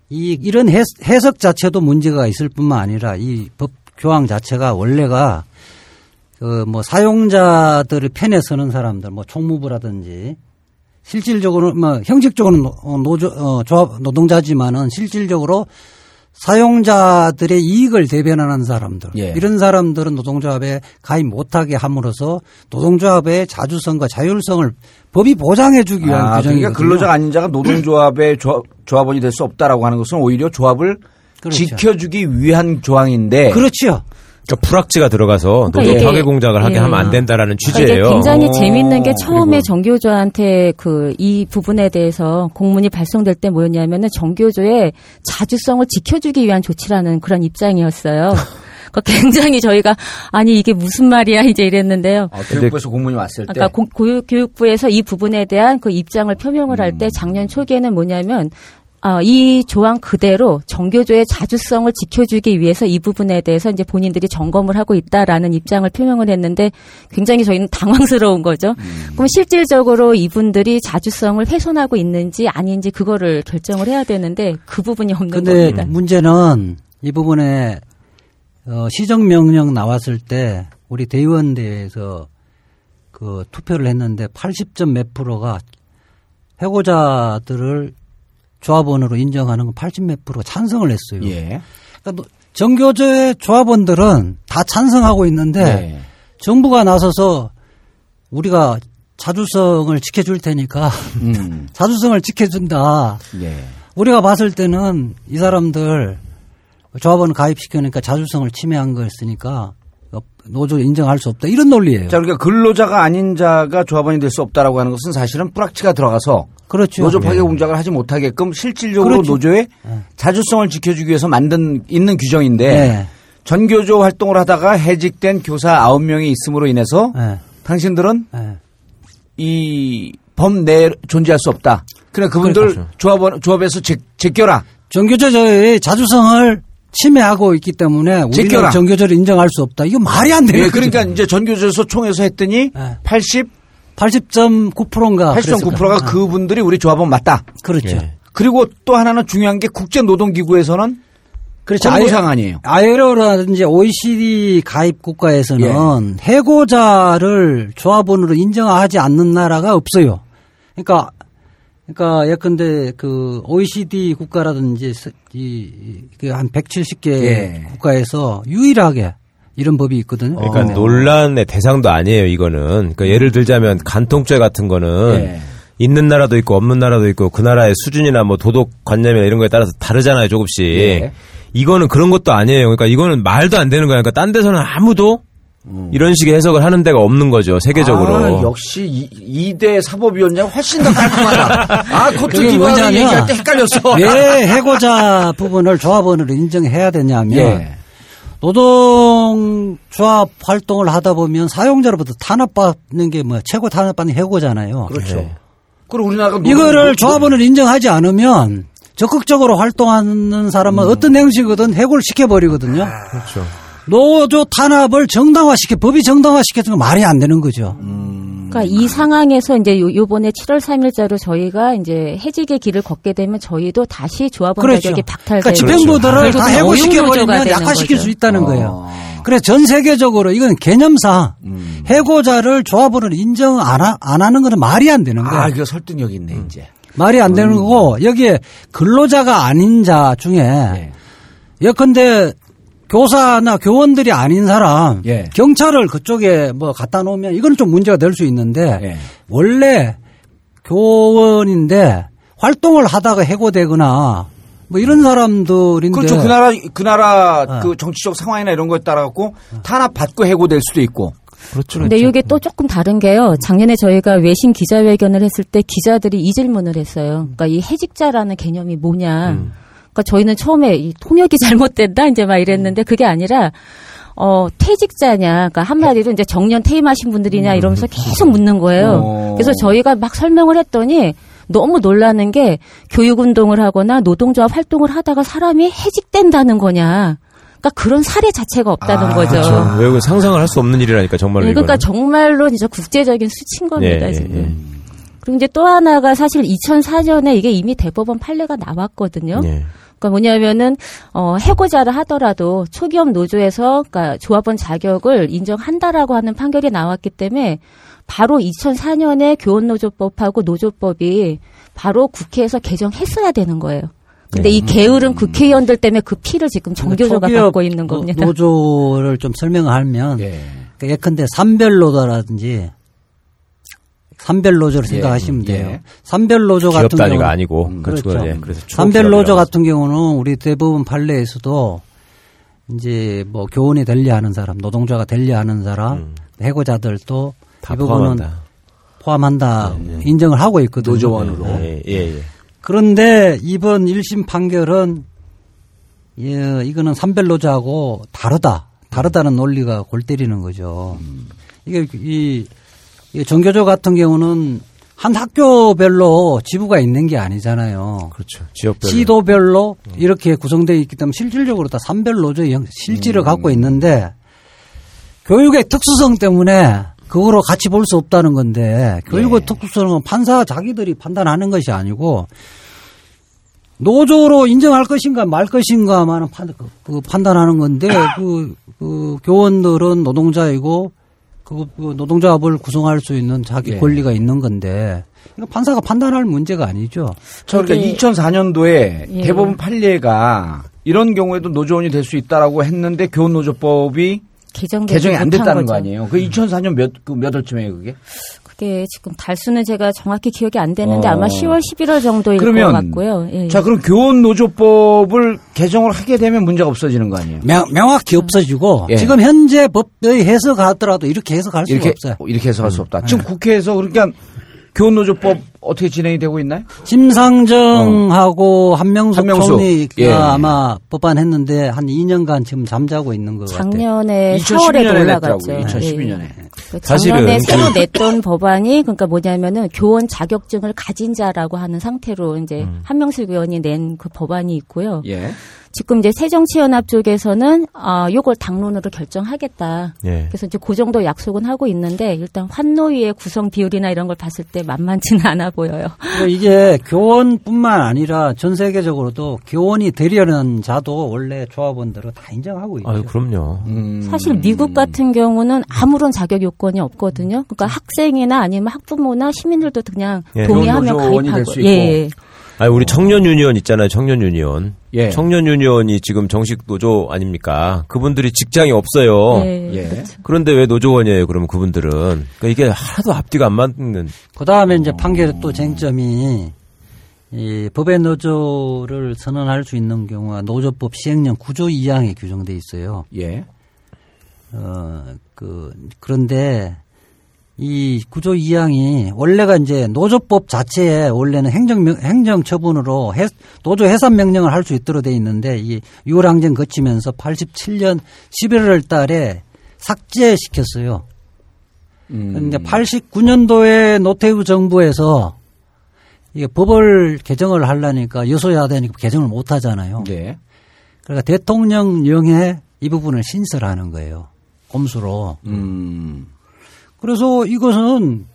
F: 이 이런 해, 해석 자체도 문제가 있을 뿐만 아니라 이 법 교황 자체가 원래가 그 뭐 사용자들의 편에 서는 사람들 뭐 총무부라든지 실질적으로 뭐 형식적으로는 노- 어, 노조 어, 조합 노동자지만은 실질적으로 사용자들의 이익을 대변하는 사람들
B: 예.
F: 이런 사람들은 노동조합에 가입 못하게 함으로써 노동조합의 자주성과 자율성을 법이 보장해주기 위한
B: 아,
F: 규정이거든요.
B: 그러니까 근로자가 아닌 자가 노동조합의 조합, 조합 원이 될 수 없다라고 하는 것은 오히려 조합을
F: 그렇죠.
B: 지켜주기 위한 조항인데
F: 그렇죠.
E: 그러니까 불악지가 들어가서
H: 그러니까
E: 노조
H: 이게-
E: 파괴 공작을 하게
H: 예.
E: 하면 안 된다라는
H: 그러니까
E: 취지예요.
H: 굉장히
B: 어,
H: 재밌는 게 처음에 정교조한테 그 이 부분에 대해서 공문이 발송될 때 뭐였냐면은 정교조의 자주성을 지켜주기 위한 조치라는 그런 입장이었어요. 그러니까 굉장히 저희가 아니 이게 무슨 말이야 이제 이랬는데요.
B: 어, 교육부에서 공문이 왔을 때
H: 아까 고- 고육- 교육부에서 이 부분에 대한 그 입장을 표명을 할때
B: 음.
H: 작년 초기에는 뭐냐면 아, 이 조항 그대로 정교조의 자주성을 지켜주기 위해서 이 부분에 대해서 이제 본인들이 점검을 하고 있다라는 입장을 표명을 했는데 굉장히 저희는 당황스러운 거죠.
B: 음.
H: 그럼 실질적으로 이분들이 자주성을 훼손하고 있는지 아닌지 그거를 결정을 해야 되는데 그 부분이 없는
F: 근데
H: 겁니다.
F: 문제는 이 부분에 어, 시정명령 나왔을 때 우리 대의원대에서 그 투표를 했는데 80점 몇 프로가 해고자들을 조합원으로 인정하는 건 80몇 프로 찬성을 했어요.
B: 예.
F: 그러니까 뭐 정교조의 조합원들은 다 찬성하고 있는데
B: 네.
F: 정부가 나서서 우리가 자주성을 지켜줄 테니까
B: 음.
F: 자주성을 지켜준다.
B: 예.
F: 우리가 봤을 때는 이 사람들 조합원 가입시키니까 자주성을 침해한 거였으니까 노조 인정할 수 없다 이런 논리예요.
B: 자, 그러니까 근로자가 아닌 자가 조합원이 될 수 없다라고 하는 것은 사실은 뿌락치가 들어가서
F: 그렇죠.
B: 노조 파괴 공작을 하지 못하게끔 실질적으로
F: 그렇죠.
B: 노조의
F: 네.
B: 자주성을 지켜주기 위해서 만든 있는 규정인데
F: 네.
B: 전교조 활동을 하다가 해직된 교사 9명이 있음으로 인해서
F: 네.
B: 당신들은
F: 네.
B: 이범 내에 존재할 수 없다. 그래 그분들
E: 그렇죠.
B: 조합원 조합에서 제, 제껴라.
F: 정교조의 자주성을 침해하고 있기 때문에 우리는
B: 제껴라.
F: 정교조를 인정할 수 없다. 이거 말이 안 되는
B: 예,
F: 거죠.
B: 그러니까 이제 전교조에서 총에서 했더니
F: 네.
B: 80
F: 80.9%인가
B: 80.9%가 그분들이 우리 조합원 맞다.
F: 그렇죠.
E: 예.
B: 그리고 또 하나는 중요한 게 국제노동기구에서는
F: 그렇죠.
B: 권고사항 아니에요.
F: 아이로라든지 OECD 가입 국가에서는
B: 예.
F: 해고자를 조합원으로 인정하지 않는 나라가 없어요. 그러니까 그러니까 예컨대 그 OECD 국가라든지 이한 170개
B: 예.
F: 국가에서 유일하게 이런 법이 있거든요.
E: 그러니까
F: 네.
E: 논란의 대상도 아니에요, 이거는. 그러니까 예를 들자면 간통죄 같은 거는
B: 예.
E: 있는 나라도 있고 없는 나라도 있고 그 나라의 수준이나 뭐 도덕 관념이나 이런 거에 따라서 다르잖아요, 조금씩.
B: 예.
E: 이거는 그런 것도 아니에요. 그러니까 이거는 말도 안 되는 거야. 그러니까 딴 데서는 아무도 이런 식의 해석을 하는 데가 없는 거죠, 세계적으로.
B: 아, 역시 이, 2대 사법위원장 훨씬 더 깔끔하다. 아, 코트 디바를
F: 뭐냐면
B: 얘기할 때 헷갈렸어.
F: 왜 해고자 부분을 조합원으로 인정해야 되냐면
B: 예.
F: 노동 조합 활동을 하다 보면 사용자로부터 탄압받는 게 뭐 최고 탄압받는 해고잖아요.
B: 그렇죠.
E: 네.
B: 그리고 우리나라가 노-
F: 이거를
B: 노-
F: 조합원을 인정하지 않으면 적극적으로 활동하는 사람은 어떤 행식이든 해고를 시켜버리거든요.
E: 그렇죠.
F: 노조 탄압을 정당화시켜 법이 정당화시켜준 건 말이 안 되는 거죠.
H: 그러니까 이 상황에서 이제 요, 요번에 7월 3일자로 저희가 이제 해직의 길을 걷게 되면 저희도 다시 조합원
F: 그렇죠.
H: 자격이 박탈되고
F: 그러니까 집행부들을. 다 해고시켜 버리면
H: 어용노조가 되는
F: 약화시킬
H: 거죠.
F: 수 있다는
B: 어.
F: 거예요. 그래서 전 세계적으로 이건 개념상
B: 음.
F: 해고자를 조합원을 인정 안, 하, 안 하는 건 말이 안 되는 거예요.
B: 아, 이거 설득력 있네, 이제.
F: 말이 안
B: 음.
F: 되는 거고 여기에 근로자가 아닌 자 중에
B: 예.
F: 예컨대 교사나 교원들이 아닌 사람
B: 예.
F: 경찰을 그쪽에 뭐 갖다 놓으면 이건 좀 문제가 될 수 있는데
B: 예.
F: 원래 교원인데 활동을 하다가 해고되거나 뭐 이런 사람들인데
B: 그렇죠. 그 나라, 그 나라
F: 어.
B: 그 정치적 상황이나 이런 거에 따라 갖고 탄압 받고 해고될 수도 있고.
E: 그렇죠.
H: 근데 이게 또 조금 다른 게요. 작년에 저희가 외신 기자회견을 했을 때 기자들이 이 질문을 했어요. 그러니까 이 해직자라는 개념이 뭐냐.
B: 음.
H: 그러니까 저희는 처음에 이 통역이 잘못됐다 이제 막 이랬는데 그게 아니라 어 퇴직자냐. 그러니까 한마디로 이제 정년 퇴임하신 분들이냐 이러면서 계속 묻는 거예요.
B: 음. 어.
H: 그래서 저희가 막 설명을 했더니 너무 놀라는 게 교육 운동을 하거나 노동조합 활동을 하다가 사람이 해직된다는 거냐. 그러니까 그런 사례 자체가 없다는
B: 아,
H: 거죠.
E: 그렇죠. 외국은 상상을 할 수 없는 일이라니까 정말로
H: 네, 그러니까
E: 이거는.
H: 정말로 진짜 국제적인 수치인 겁니다,
E: 예, 예,
H: 지금.
E: 예.
H: 그리고 이제 또 하나가 사실 2004년에 이게 이미 대법원 판례가 나왔거든요.
E: 예.
H: 그러니까 뭐냐면은 어 해고자를 하더라도 초기업 노조에서 그러니까 조합원 자격을 인정한다라고 하는 판결이 나왔기 때문에 바로 2004년에 교원노조법하고 노조법이 바로 국회에서 개정했어야 되는 거예요. 근데 이 게으른 국회의원들 때문에 그 피를 지금 전교조가 받고 있는 겁니다.
F: 노- 노조를 좀 설명하면
B: 예.
F: 그 예컨대 산별 노조라든지 산별 노조를
B: 예,
F: 생각하시면 돼요.
B: 예.
F: 산별 노조
E: 기업
F: 같은
E: 단위가
F: 경우
E: 아니고
B: 음,
E: 그렇죠.
F: 그렇죠.
E: 예, 그래서
F: 산별 노조 같은 경우는 우리 대부분 판례에서도 이제 뭐 교원이 되려 하는 사람, 노동자가 되려 하는 사람,
E: 음.
F: 해고자들도 다이 부분은
E: 포함한다.
F: 포함한다 인정을 하고 있거든요.
B: 노조원으로.
E: 예, 예, 예.
F: 그런데 이번 1심 판결은 예, 이거는 산별 노조하고 다르다. 다르다는 논리가 골 때리는 거죠. 이게 이, 이 정교조 같은 경우는 한 학교별로 지부가 있는 게 아니잖아요.
E: 그렇죠. 지역별로.
F: 시도별로 이렇게 구성되어 있기 때문에 실질적으로 다 산별 노조의 형- 실질을 갖고 있는데 교육의 특수성 때문에 그거로 같이 볼 수 없다는 건데 교육의 특수성은 판사 자기들이 판단하는 것이 아니고 노조로 인정할 것인가 말 것인가만은 판, 그, 그 판단하는 건데 그, 그 교원들은 노동자이고 그, 그 노동자업을 구성할 수 있는 자기
B: 예.
F: 권리가 있는 건데 이거 판사가 판단할 문제가 아니죠.
B: 저 그러니까
H: 그게-
B: 2004년도에
H: 예.
B: 대법원 판례가 이런 경우에도 노조원이 될 수 있다라고 했는데 교원노조법이
H: 개정되지
B: 개정이 안 됐다는
H: 거죠.
B: 거 아니에요? 그 2004년 몇, 그몇 월쯤이에요, 그게?
H: 그게 지금 달수는 제가 정확히 기억이 안 되는데
B: 어.
H: 아마 10월 11월 정도일
B: 그러면
H: 것 같고요. 예.
B: 자, 그럼 교원 노조법을 개정을 하게 되면 문제가 없어지는 거 아니에요?
F: 명, 명확히 없어지고
B: 예.
F: 지금 현재 법의 해석하더라도 이렇게 해석할
B: 이렇게,
F: 없어요.
B: 이렇게 해석할 수 없다.
F: 네.
B: 지금 국회에서 그러니까 교원노조법 어떻게 진행이 되고 있나요?
F: 심상정하고 한명숙
B: 한명숙.
F: 총리가
B: 예.
F: 아마 법안했는데 한 2년간 지금 잠자고 있는 것 같아요.
H: 작년에
B: 2012
H: 4월에
B: 년에
H: 올라갔죠.
B: 냈더라고요. 2012년에.
H: 그
E: 사실은
H: 작년에
E: 그-
H: 새로 냈던 법안이 그러니까 뭐냐면은 교원 자격증을 가진 자라고 하는 상태로 이제
E: 음.
H: 한명숙 의원이 낸 그 법안이 있고요.
B: 예.
H: 지금 이제 새정치연합 쪽에서는 아 요걸 당론으로 결정하겠다.
E: 예.
H: 그래서 이제 그 정도 약속은 하고 있는데 일단 환노위의 구성 비율이나 이런 걸 봤을 때 만만치는 않아 보여요.
F: 그러니까 이게 교원뿐만 아니라 전 세계적으로도 교원이 되려는 자도 원래 조합원들은 다 인정하고 있죠.
E: 아유, 그럼요.
B: 음.
H: 사실 미국 같은 경우는 아무런 자격 요건이 없거든요. 그러니까 학생이나 아니면 학부모나 시민들도 그냥
E: 예.
H: 동의하면 가입하고.
B: 수 있고.
H: 예.
E: 아니, 우리 청년 유니언 있잖아요. 청년 유니언.
B: 예.
E: 청년 유니언이 지금 정식 노조 아닙니까? 그분들이 직장이 없어요.
H: 예.
B: 예.
E: 그런데 왜 노조원이에요? 그러면 그분들은 그러니까 이게 하나도 앞뒤가 안 맞는.
F: 그 다음에 이제 판결의 또 쟁점이 이 법의 노조를 선언할 수 있는 경우가 노조법 시행령 9조 2항에 규정돼 있어요.
B: 예.
F: 어, 그, 그런데 이 구조 2항이 원래가 이제 노조법 자체에 원래는 행정 행정 처분으로 해, 노조 해산 명령을 할 수 있도록 돼 있는데 이 6월 항쟁 거치면서 87년 11월 달에 삭제시켰어요.
B: 음.
F: 그런데 89년도에 노태우 정부에서 이게 법을 개정을 하려니까 여소야대니까 개정을 못 하잖아요.
B: 네.
F: 그러니까 대통령령에 이 부분을 신설하는 거예요. 꼼수로.
B: 음.
F: 그래서 이것은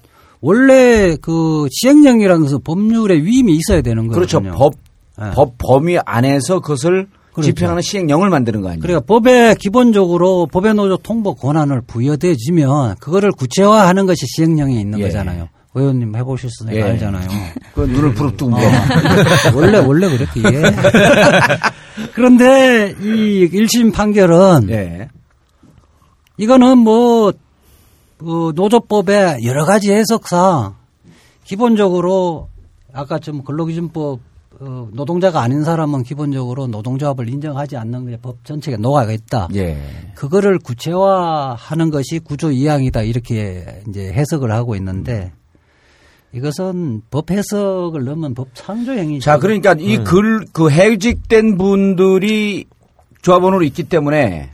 F: 원래 그 시행령이라는 것은 법률에 위임이 있어야 되는
B: 그렇죠.
F: 거거든요.
B: 법,
F: 네.
B: 법 범위 안에서 그것을
F: 그렇죠.
B: 집행하는 시행령을 만드는 거 아니에요?
F: 그러니까 법에 기본적으로 법의 노조 통보 권한을 부여돼지면 그거를 구체화하는 것이 시행령에 있는
B: 예.
F: 거잖아요. 의원님 해보셨으니까
B: 예.
F: 알잖아요.
B: 그 눈을 부릅뜨고 뭐.
F: 원래 원래 그렇게 이해. 그런데 이 1심 판결은
B: 예.
F: 이거는 뭐, 그 노조법의 여러 가지 해석상 기본적으로 아까 좀 근로기준법 어, 노동자가 아닌 사람은 기본적으로 노동조합을 인정하지 않는 게 법 전체가 녹아가 있다.
B: 예.
F: 그거를 구체화하는 것이 구조 이항이다 이렇게 이제 해석을 하고 있는데 이것은 법 해석을 넣으면 법 창조 행위죠.
B: 자, 그러니까 이 글, 그 해직된 분들이 조합원으로 있기 때문에,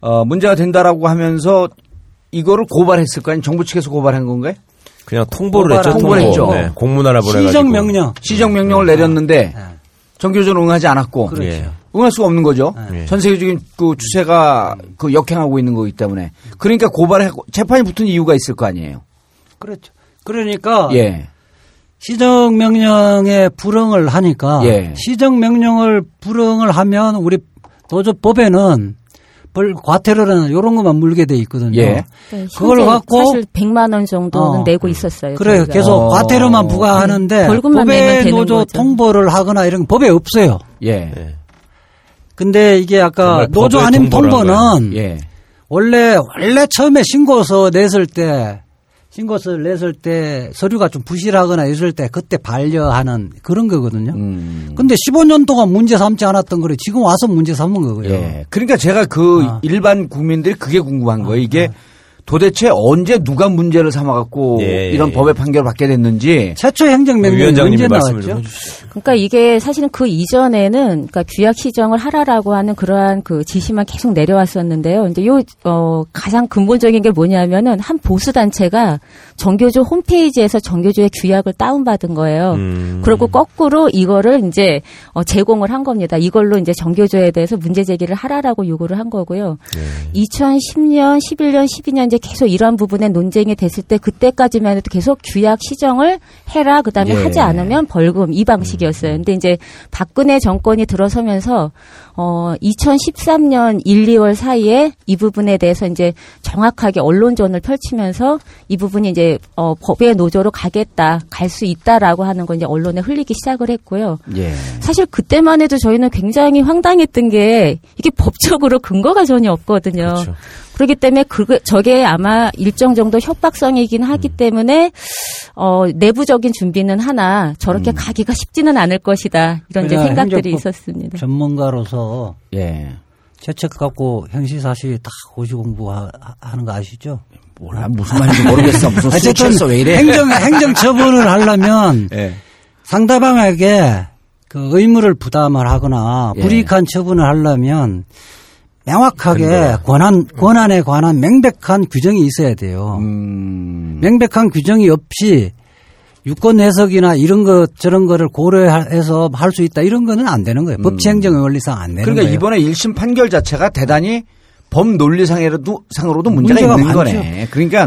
B: 어, 문제가 된다라고 하면서 이거를 고발했을 거 아니에요? 정부 측에서 고발한 건가요?
E: 그냥 통보를 했죠.
F: 통보를
E: 통보.
B: 했죠.
E: 네, 공문 하나 보내가지고.
F: 시정 명령.
B: 시정명령을 내렸는데,
F: 네.
B: 정교조는 응하지 않았고,
F: 그렇죠.
E: 예.
B: 응할 수가 없는 거죠.
E: 예.
B: 전 세계적인 그 추세가 그 역행하고 있는 거기 때문에. 그러니까 고발하고, 재판이 붙은 이유가 있을 거 아니에요?
F: 그렇죠. 그러니까
B: 예.
F: 시정 명령에 불응을 하니까
B: 예.
F: 시정 명령을 불응을 하면 우리 노조법에는 벌 과태료라는 이런 것만 물게 돼 있거든요.
B: 예.
H: 네,
F: 그걸 갖고
H: 사실 100만 원 정도는
F: 어.
H: 내고 있었어요.
F: 그래요.
H: 저희가.
F: 계속
B: 어.
F: 과태료만 부과하는데
H: 네, 벌금만 내면
F: 법에
H: 되는
F: 노조
H: 거죠.
F: 통보를 하거나 이런 거 법에 없어요.
B: 예.
E: 예.
F: 근데 이게 아까 노조 아닌 통보는
B: 예.
F: 원래 원래 처음에 신고서 냈을 때 신고서를 냈을 때 서류가 좀 부실하거나 있을 때 그때 반려하는 그런 거거든요.
B: 음.
F: 근데 15년 동안 문제 삼지 않았던 거를 지금 와서 문제 삼은 거고요.
B: 예. 그러니까 제가 그
F: 아.
B: 일반 국민들이 그게 궁금한 거예요. 이게 도대체 언제 누가 문제를 삼아갖고
E: 예, 예,
B: 이런
E: 예.
B: 법의 판결을 받게 됐는지.
F: 최초 행정명령이
E: 위원장님이
F: 언제
E: 말씀을 좀
F: 나왔죠?
H: 그러니까 이게 사실은 그 이전에는 그러니까 규약 시정을 하라라고 하는 그러한 그 지시만 계속 내려왔었는데요. 이제 요 어, 가장 근본적인 게 뭐냐면은 한 보수 단체가 정교조 홈페이지에서 정교조의 규약을 다운받은 거예요.
E: 음.
H: 그리고 거꾸로 이거를 이제 어, 제공을 한 겁니다. 이걸로 이제 정교조에 대해서 문제 제기를 하라라고 요구를 한 거고요.
E: 네.
H: 2010년, 11년, 12년 이제 계속 이러한 부분에 논쟁이 됐을 때 그때까지만 해도 계속 규약 시정을 해라. 그다음에
B: 예.
H: 하지 않으면 벌금 이 방식이었어요. 근데 이제 박근혜 정권이 들어서면서 어 2013년 1, 2월 사이에 이 부분에 대해서 이제 정확하게 언론전을 펼치면서 이 부분이 이제 어 법의 노조로 가겠다, 갈 수 있다라고 하는 건 이제 언론에 흘리기 시작을 했고요.
B: 예.
H: 사실 그때만 해도 저희는 굉장히 황당했던 게 이게 법적으로 근거가 전혀 없거든요.
E: 그렇죠.
H: 그렇기 때문에 그 저게 아마 일정 정도 협박성이긴 하기
E: 음.
H: 때문에 어 내부적인 준비는 하나 저렇게
E: 음.
H: 가기가 쉽지는 않을 것이다 이런 이제
F: 그냥
H: 생각들이 있었습니다.
F: 전문가로서
B: 예.
F: 재책 갖고 형시사실 다 고시 공부하는 거 아시죠?
B: 몰라 무슨 말인지 모르겠어. 무슨 술
F: 어쨌든
B: 왜 이래?
F: 행정 행정 처분을 하려면
B: 예.
F: 상대방에게 그 의무를 부담을 하거나
B: 예.
F: 불이익한 처분을 하려면 명확하게
E: 근거야.
F: 권한 권한에 관한 명백한 규정이 있어야 돼요.
B: 음.
F: 명백한 규정이 없이 유권 해석이나 이런 것 저런 거를 고려해서 할 수 있다 이런 거는 안 되는 거예요. 법치행정의 원리상 안 되는
B: 음. 그러니까
F: 거예요.
B: 이번에 1심 판결 자체가 대단히 법 논리상으로도 상으로도 문제가,
F: 문제가
B: 있는
F: 많죠.
B: 거네. 그러니까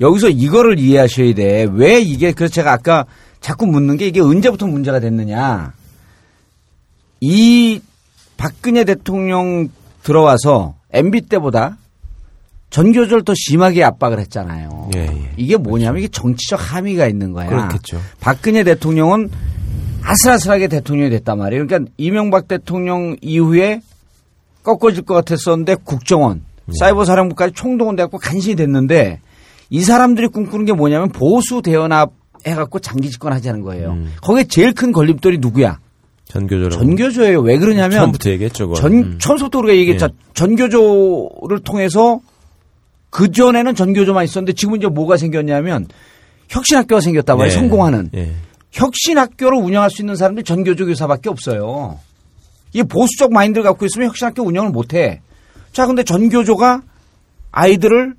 B: 여기서 이거를 이해하셔야 돼. 왜 이게 그래서 제가 아까 자꾸 묻는 게 이게 언제부터 문제가 됐느냐. 이 박근혜 대통령 들어와서 MB 때보다 전교조를 더 심하게 압박을 했잖아요.
E: 예, 예.
B: 이게 뭐냐면 이게 정치적 함의가 있는 거야.
E: 그렇겠죠.
B: 박근혜 대통령은 아슬아슬하게 대통령이 됐단 말이에요. 그러니까 이명박 대통령 이후에 꺾어질 것 같았었는데 국정원, 사이버 사령부까지 총동원돼갖고 간신히 됐는데 이 사람들이 꿈꾸는 게 뭐냐면 보수 대연합 해갖고 장기 집권하자는 거예요.
E: 음.
B: 거기에 제일 큰 걸림돌이 누구야?
E: 전교조라고.
B: 전교조예요. 왜 그러냐면
E: 처음부터 얘기했죠. 그건.
B: 전
E: 음.
B: 처음부터 우리가 얘기했죠. 전교조를 통해서 그 전에는 전교조만 있었는데 지금 이제 뭐가 생겼냐면 혁신학교가 생겼단 말이에요.
E: 예.
B: 성공하는
E: 예.
B: 혁신학교를 운영할 수 있는 사람들이 전교조 교사밖에 없어요. 이 보수적 마인드를 갖고 있으면 혁신학교 운영을 못 해. 자, 근데 전교조가 아이들을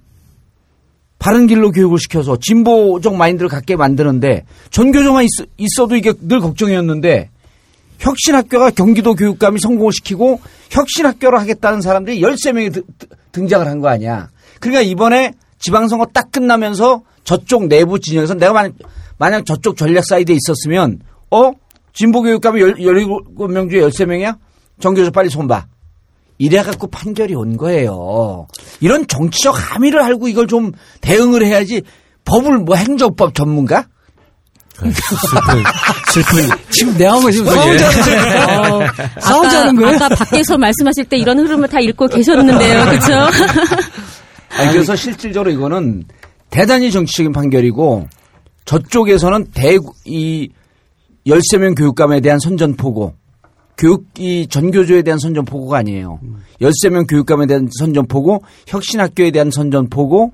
B: 바른 길로 교육을 시켜서 진보적 마인드를 갖게 만드는데 전교조만 있, 어도 이게 늘 걱정이었는데 혁신학교가 경기도 교육감이 성공을 시키고 혁신학교를 하겠다는 사람들이 13명이 드- 드- 등장을 한 거 아니야. 그러니까 이번에 지방선거 딱 끝나면서 저쪽 내부 진영에서 내가 만약, 만약 저쪽 전략 사이드에 있었으면 어? 진보교육감이 17명 중에 13명이야? 정교조 빨리 손봐. 이래갖고 판결이 온 거예요. 이런 정치적 함의를 알고 이걸 좀 대응을 해야지 법을 뭐 행정법 전문가?
E: 슬픈, 슬픈.
F: 지금 내하고 지금 싸우자는
H: 어,
F: 싸우자는
H: 아까,
F: 거예요?
H: 아까 밖에서 말씀하실 때 이런 흐름을 다 읽고 계셨는데요, 그렇죠?
B: 아니, 그래서 실질적으로 이거는 대단히 정치적인 판결이고 저쪽에서는 대구 이 13명 교육감에 대한 선전포고 교육 이 전교조에 대한 선전포고가 아니에요. 13명 교육감에 대한 선전포고 혁신학교에 대한 선전포고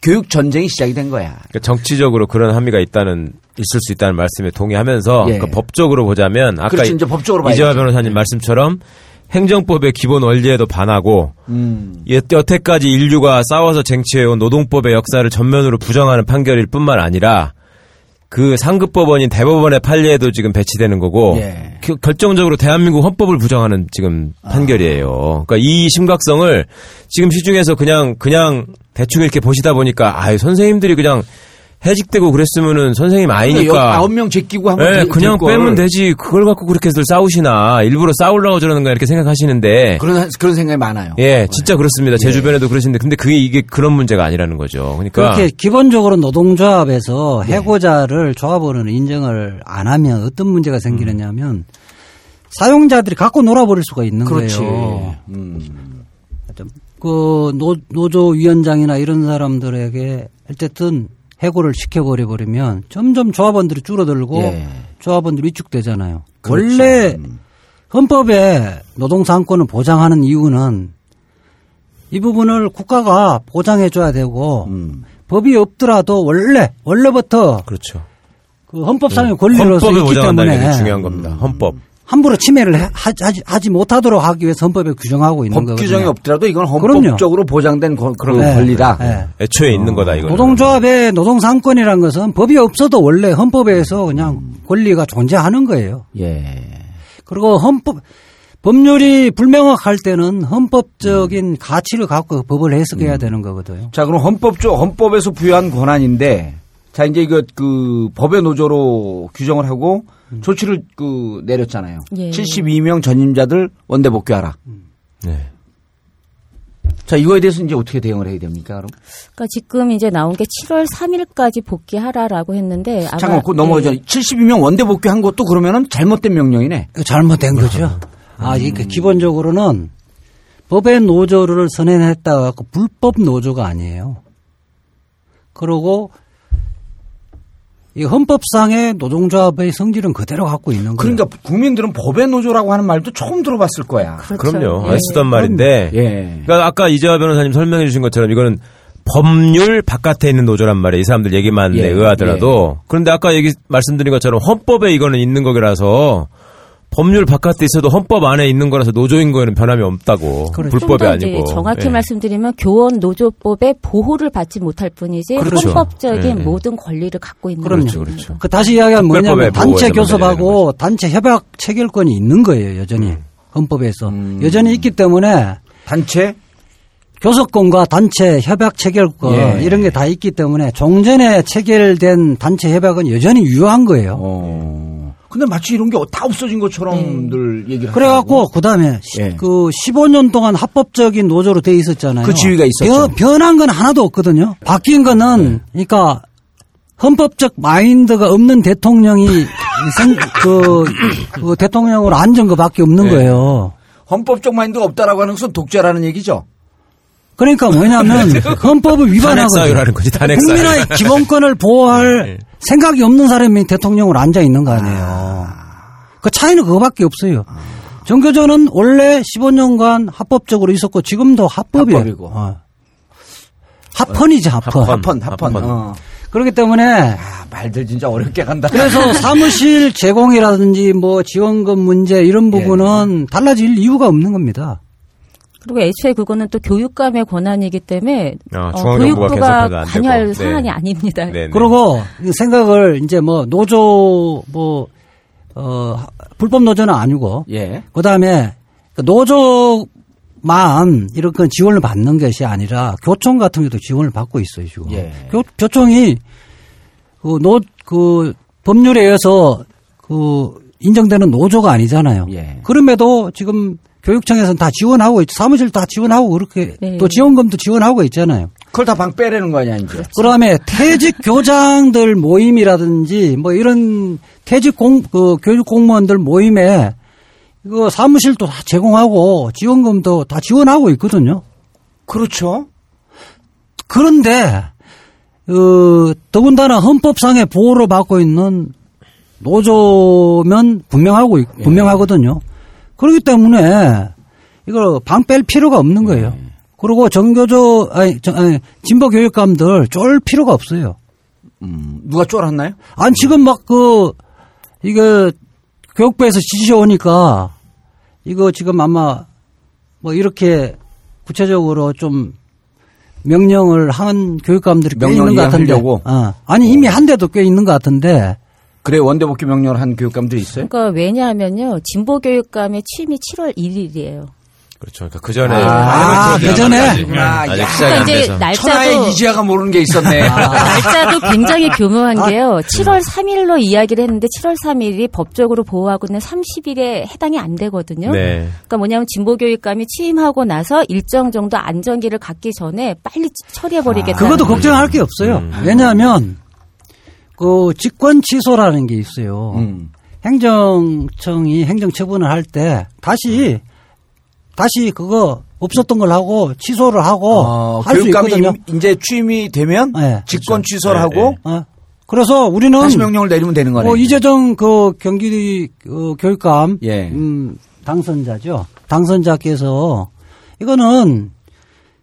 B: 교육 전쟁이 시작이 된 거야.
E: 그러니까 정치적으로 그런 함의가 있다는 있을 수 있다는 말씀에 동의하면서
B: 예.
E: 그 법적으로 보자면 아까
B: 이제 법적으로.
E: 이재화 변호사님 말씀처럼 행정법의 기본 원리에도 반하고
B: 음.
E: 여- 여태까지 인류가 싸워서 쟁취해온 노동법의 역사를 전면으로 부정하는 판결일 뿐만 아니라 그 상급 법원인 대법원의 판례에도 지금 배치되는 거고
B: 예.
E: 그- 결정적으로 대한민국 헌법을 부정하는 지금 판결이에요. 그러니까 이 심각성을 지금 시중에서 그냥 그냥 대충 이렇게 보시다 보니까 아유 선생님들이 그냥 해직되고 그랬으면은 선생님 아니니까
B: 아홉 명 제끼고 한번
E: 예,
B: 들-
E: 그냥. 빼면 되지. 그걸 갖고 그렇게들 싸우시나. 일부러 싸우려고 저러는 거 이렇게 생각하시는데.
B: 그런 그런 생각이 많아요.
E: 예, 진짜 그렇습니다. 제 주변에도 그러시는데. 근데 그게 이게 그런 문제가 아니라는 거죠. 그러니까.
F: 그렇게 기본적으로 노동조합에서 해고자를 조합원으로 인정을 안 하면 어떤 문제가 생기느냐면 사용자들이 갖고 놀아버릴 수가 있는
B: 그렇지.
F: 거예요.
B: 음.
F: 그 노, 노조 위원장이나 이런 사람들에게 어쨌든 해고를 시켜버려 버리면 점점 조합원들이 줄어들고
B: 예.
F: 조합원들이 위축되잖아요.
B: 그렇죠.
F: 원래
B: 음.
F: 헌법에 노동상권을 보장하는 이유는 이 부분을 국가가 보장해줘야 되고
B: 음.
F: 법이 없더라도 원래 원래부터
E: 그렇죠.
F: 그 헌법상의 권리로서
E: 헌법을
F: 있기 때문에
E: 중요한 겁니다. 헌법.
F: 함부로 침해를 해- 하지, 하지, 하지 못하도록 하기 위해서 헌법에 규정하고 있는
B: 법
F: 거거든요.
B: 규정이 없더라도 이건
F: 그럼요.
B: 헌법적으로 보장된 거- 그런
F: 네.
B: 권리다.
F: 네.
E: 애초에 있는 거다 이거.
F: 노동조합의 노동상권이라는 것은 법이 없어도 원래 헌법에서 그냥 권리가 존재하는 거예요.
B: 예.
F: 그리고 헌법 법률이 불명확할 때는 헌법적인 가치를 갖고 법을 해석해야 되는 거거든요.
B: 자, 그럼 헌법조 헌법에서 부여한 권한인데 자, 이제 이거 그 법의 노조로 규정을 하고 조치를 그 내렸잖아요.
H: 예.
B: 72명 전임자들 원대 복귀하라.
E: 네.
B: 자, 이거에 대해서 이제 어떻게 대응을 해야 됩니까, 그럼?
H: 그러니까 지금 이제 나온 게 7월 3일까지 복귀하라라고 했는데 아마
B: 잠깐만, 그거 넘어가죠.
H: 예.
B: 72명 원대 복귀한 것도 그러면은 잘못된 명령이네.
F: 이거 잘못된 거죠. 아, 이게 기본적으로는 법의 노조를 선언했다 갖고 불법 노조가 아니에요. 그리고 이 헌법상의 노동조합의 성질은 그대로 갖고 있는 거예요.
B: 그러니까 국민들은 법의 노조라고 하는 말도 처음 들어봤을 거야.
H: 그렇죠.
E: 그럼요.
H: 예.
E: 안 쓰던 말인데.
B: 예.
E: 그러니까 아까 이재화 변호사님 설명해 주신 것처럼 이거는 법률 바깥에 있는 노조란 말이에요. 이 사람들 얘기만
B: 예,
E: 의하더라도. 그런데 아까 얘기 말씀드린 것처럼 헌법에 이거는 있는 거라서 법률 바깥에 있어도 헌법 안에 있는 거라서 노조인 거에는 변함이 없다고.
F: 그렇죠.
E: 불법이 아니고.
H: 정확히
E: 예.
H: 말씀드리면 교원 노조법의 보호를 받지 못할 뿐이지
E: 그렇죠.
H: 헌법적인
E: 예.
H: 모든 권리를 갖고 있는
F: 그럼요.
H: 거죠.
E: 그렇죠.
F: 그 다시 이야기하면 뭐냐면 단체 교섭하고 단체 협약 체결권이 있는 거예요, 여전히. 헌법에서.
B: 음.
F: 여전히 있기 때문에
B: 단체?
F: 교섭권과 단체 협약 체결권
B: 예.
F: 이런 게 다 있기 때문에 종전에 체결된 단체 협약은 여전히 유효한 거예요.
B: 어. 근데 마치 이런 게 다 없어진 것처럼들 얘기를
F: 그래갖고. 그다음에
B: 예.
F: 그 15년 동안 합법적인 노조로 돼 있었잖아요.
B: 그 지위가 있었죠.
F: 변, 변한 건 하나도 없거든요. 바뀐 거는 그러니까 헌법적 마인드가 없는 대통령이 선- 그, 그 대통령으로 앉은 것밖에 없는
B: 예.
F: 거예요.
B: 헌법적 마인드가 없다라고 하는 것은 독재라는 얘기죠.
F: 그러니까 뭐냐면 헌법을 위반하고
E: 거지.
F: 국민의 기본권을 보호할
E: 네.
F: 생각이 없는 사람이 대통령으로 앉아 있는 거 아니에요. 그 차이는 그거밖에 없어요. 정교조는 원래 15년간 합법적으로 있었고 지금도 합법이에요.
B: 합법이고.
F: 어. 합헌이지 합헌.
B: 합헌, 합헌.
E: 합헌.
B: 어.
F: 그렇기 때문에
B: 아, 말들 진짜 어렵게 간다.
F: 그래서 사무실 제공이라든지 뭐 지원금 문제 이런 부분은 달라질 이유가 없는 겁니다.
H: 그리고 애초에 그거는 또 교육감의 권한이기 때문에
E: 어,
H: 어, 교육부가. 관여할
E: 네.
H: 사안이 아닙니다.
E: 네, 네.
F: 그리고 이 생각을 이제 뭐 노조 뭐 어, 불법 노조는 아니고
B: 예.
F: 그다음에 그 노조만 이렇게 지원을 받는 것이 아니라 교총 같은 경우도 지원을 받고 있어요 지금.
B: 예.
F: 교, 교총이 그 노 그 법률에 의해서 그 인정되는 노조가 아니잖아요.
B: 예.
F: 그럼에도 지금 교육청에서는 다 지원하고 있, 사무실 다 지원하고 그렇게
H: 네.
F: 또 지원금도 지원하고 있잖아요.
B: 그걸 다 방 빼라는 거 아니야, 이제.
F: 그다음에 퇴직 교장들 모임이라든지 뭐 이런 퇴직 공, 그 교육 공무원들 모임에 이거 사무실도 다 제공하고 지원금도 다 지원하고 있거든요.
B: 그렇죠.
F: 그런데 어, 더군다나 헌법상의 보호를 받고 있는 노조면 분명하고 있- 분명하거든요. 그렇기 때문에 이걸 방 뺄 필요가 없는 거예요. 그리고 정교조 아니, 저- 아니, 진보 교육감들 쫄 필요가 없어요.
B: 음, 누가 쫄았나요?
F: 아니 지금 막 그 이거 교육부에서 지시 오니까 이거 지금 아마 뭐 이렇게 구체적으로 좀 명령을 한 교육감들이 꽤 있는 것 같은데.
B: 이해하려고?
F: 어. 아니 이미 한 대도 꽤 있는 것 같은데.
B: 그래, 원대복귀 명령을 한 교육감들이 있어요?
H: 그러니까 왜냐하면요 진보 교육감의 취임이 7월 1일이에요.
E: 그렇죠. 그러니까 그 전에.
F: 아, 그 전에?
E: 아직,
B: 아,
E: 아직
B: 야.
E: 시작이 안
H: 그러니까. 날짜도
B: 천하의 이지아가 모르는 게 있었네.
H: 날짜도 굉장히 교묘한
F: 아.
H: 게요. 7월 3일로 이야기를 했는데 7월 3일이 법적으로 보호하고 있는 30일에 해당이 안 되거든요.
E: 네.
H: 그러니까 뭐냐면 진보 교육감이 취임하고 나서 일정 정도 안정기를 갖기 전에 빨리 처리해 버리겠다.
F: 그것도 걱정할 게 없어요.
E: 음.
F: 왜냐하면 그 직권 취소라는 게 있어요.
B: 음.
F: 행정청이 행정처분을 할 때 다시 다시 그거 없었던 걸 하고 취소를 하고
B: 어,
F: 할수
B: 교육감이
F: 있거든요.
B: 임- 이제 취임이 되면
F: 네.
B: 직권
E: 그렇죠.
B: 취소를
E: 네,
B: 하고
F: 어. 그래서 우리는
B: 다시 명령을 내리면 되는 거네.
F: 뭐 이재정 그 경기 어, 교육감
B: 예.
F: 음, 당선자죠. 당선자께서 이거는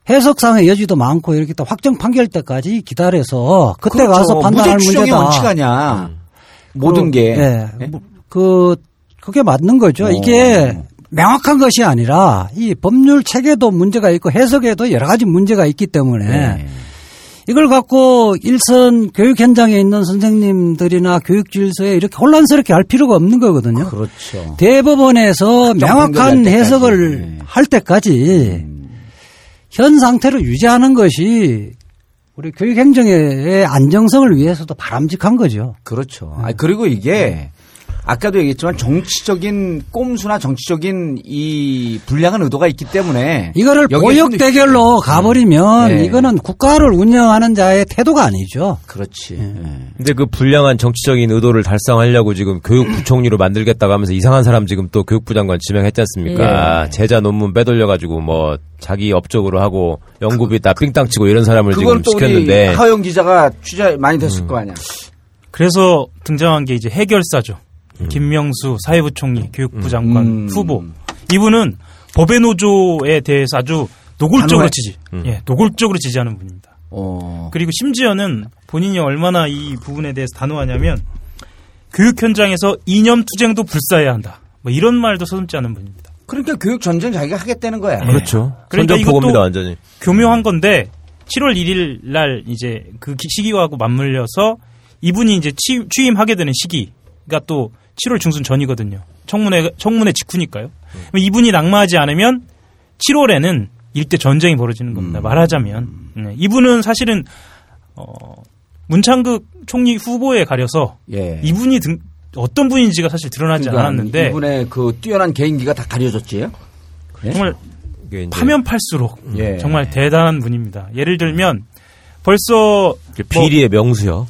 F: 해석상의 여지도 많고 이렇게 또 확정 판결 때까지 기다려서 그때
B: 그렇죠.
F: 가서 판단할
B: 무죄
F: 문제다.
B: 원칙 아니야. 모든
F: 그,
B: 게.
F: 예. 뭐, 그 그게 맞는 거죠.
B: 어.
F: 이게 명확한 것이 아니라 이 법률 체계도 문제가 있고 해석에도 여러 가지 문제가 있기 때문에
B: 네.
F: 이걸 갖고 일선 교육 현장에 있는 선생님들이나 교육 질서에 이렇게 혼란스럽게 할 필요가 없는 거거든요.
B: 그렇죠.
F: 대법원에서 명확한. 해석을
B: 네.
F: 할 때까지 현 상태로 유지하는 것이 우리 교육 행정의 안정성을 위해서도 바람직한 거죠.
B: 그렇죠. 아 그리고 이게 아까도 얘기했지만 정치적인 꼼수나 정치적인 이 불량한 의도가 있기 때문에
F: 이거를 보역 대결로 가버리면
B: 네.
F: 이거는 국가를 운영하는 자의 태도가 아니죠.
B: 그렇지.
F: 네.
B: 예.
E: 근데 그 불량한 정치적인 의도를 달성하려고 지금 교육부총리로 만들겠다고 하면서 이상한 사람 지금 또 교육부 장관 지명했지 않습니까?
B: 예.
E: 제자 논문 빼돌려가지고 뭐 자기 업적으로 하고 연구비 다 삥땅 치고 이런 사람을 지금 시켰는데
B: 하영 기자가 취재 많이 됐을 거 아니야.
G: 그래서 등장한 게 이제 해결사죠. 김명수 사회부총리 교육부 장관
B: 음.
G: 후보. 이분은 법의 노조에 대해서 아주 노골적으로
B: 단호해.
G: 지지, 예, 노골적으로 지지하는 분입니다.
B: 어.
G: 그리고 심지어는 본인이 얼마나 이 부분에 대해서 단호하냐면 교육 현장에서 이념 투쟁도 불사해야 한다. 뭐 이런 말도 서슴지 않은 분입니다.
B: 그러니까 교육 전쟁 자기가 하겠다는 거야.
E: 그렇죠.
G: 그러니까 이것도
E: 완전히.
G: 교묘한 건데 7월 1일 날 이제 그 기- 시기하고 맞물려서 이분이 이제 취, 취임하게 되는 시기가 또 7월 중순 전이거든요. 청문회 청문회 직후니까요. 그럼 이분이 낙마하지 않으면 7월에는 일대 전쟁이 벌어지는 겁니다. 말하자면 네, 이분은 사실은 어, 문창극 총리 후보에 가려서
B: 예.
G: 이분이 등, 어떤 분인지가 사실 드러나지
B: 그러니까
G: 않았는데
B: 이분의 그 뛰어난 개인기가 다 가려졌지. 예?
G: 정말
E: 이게 이제
G: 파면 팔수록
B: 예.
G: 정말 대단한 분입니다. 예를 들면 벌써
E: 비리의 명수요.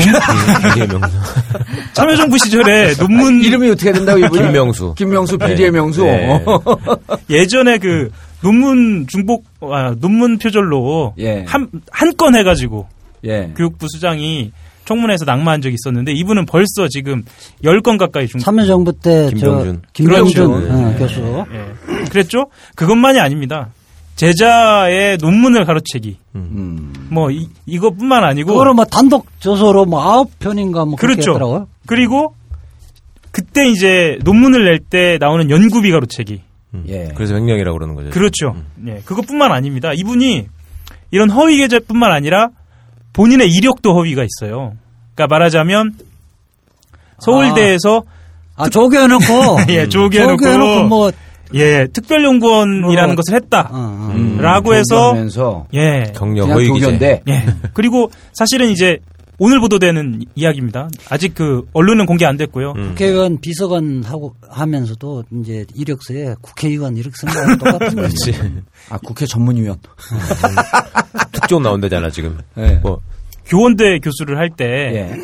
E: 비리의 명수.
G: 참여정부 시절에 논문
B: 이름이 어떻게 된다고 이분이?
E: 김명수.
B: 김명수 비리의 명수.
E: 네.
G: 예전에 그 논문 중복 아, 논문 표절로
B: 예.
G: 한한 건 해가지고
B: 예.
G: 교육부 수장이 청문회에서 낙마한 적이 있었는데 이분은 벌써 지금 10건 가까이 중복
F: 참여정부 때저
E: 김병준.
F: 김병준
G: 그렇죠.
F: 어, 교수
G: 예. 그랬죠? 그것만이 아닙니다. 제자의 논문을 가로채기
B: 음.
G: 뭐 이, 이것뿐만 아니고
F: 그거를 뭐 단독 저서로 뭐 아홉 편인가 뭐 그렇게
G: 그렇죠.
F: 했더라고요.
G: 그리고 그때 이제 논문을 낼 때 나오는 연구비 가로채기
B: 예.
E: 그래서 횡령이라고 그러는 거죠.
G: 그렇죠. 예, 그것뿐만 아닙니다. 이분이 이런 허위 계좌뿐만 아니라 본인의 이력도 허위가 있어요. 그러니까 말하자면 서울대에서
F: 아 조개해놓고
G: 예, 조개해놓고
F: 조개해놓고 뭐
G: 예, 특별연구원이라는
F: 뭐,
G: 것을 했다.
F: 어, 어.
B: 음.
G: 라고 해서 예.
E: 경력
B: 그냥
E: 허위 기재.
B: 교견대.
G: 예. 그리고 사실은 이제 오늘 보도되는 이야기입니다. 아직 그 언론은 공개 안 됐고요.
E: 음.
F: 국회의원 비서관 하고 하면서도 이제 이력서에 국회의원 이렇게 쓴 거랑 똑같은 거지.
B: 아 국회 전문위원.
E: 특종 나온다잖아 지금.
B: 예.
E: 뭐
G: 교원대 교수를 할때
B: 예.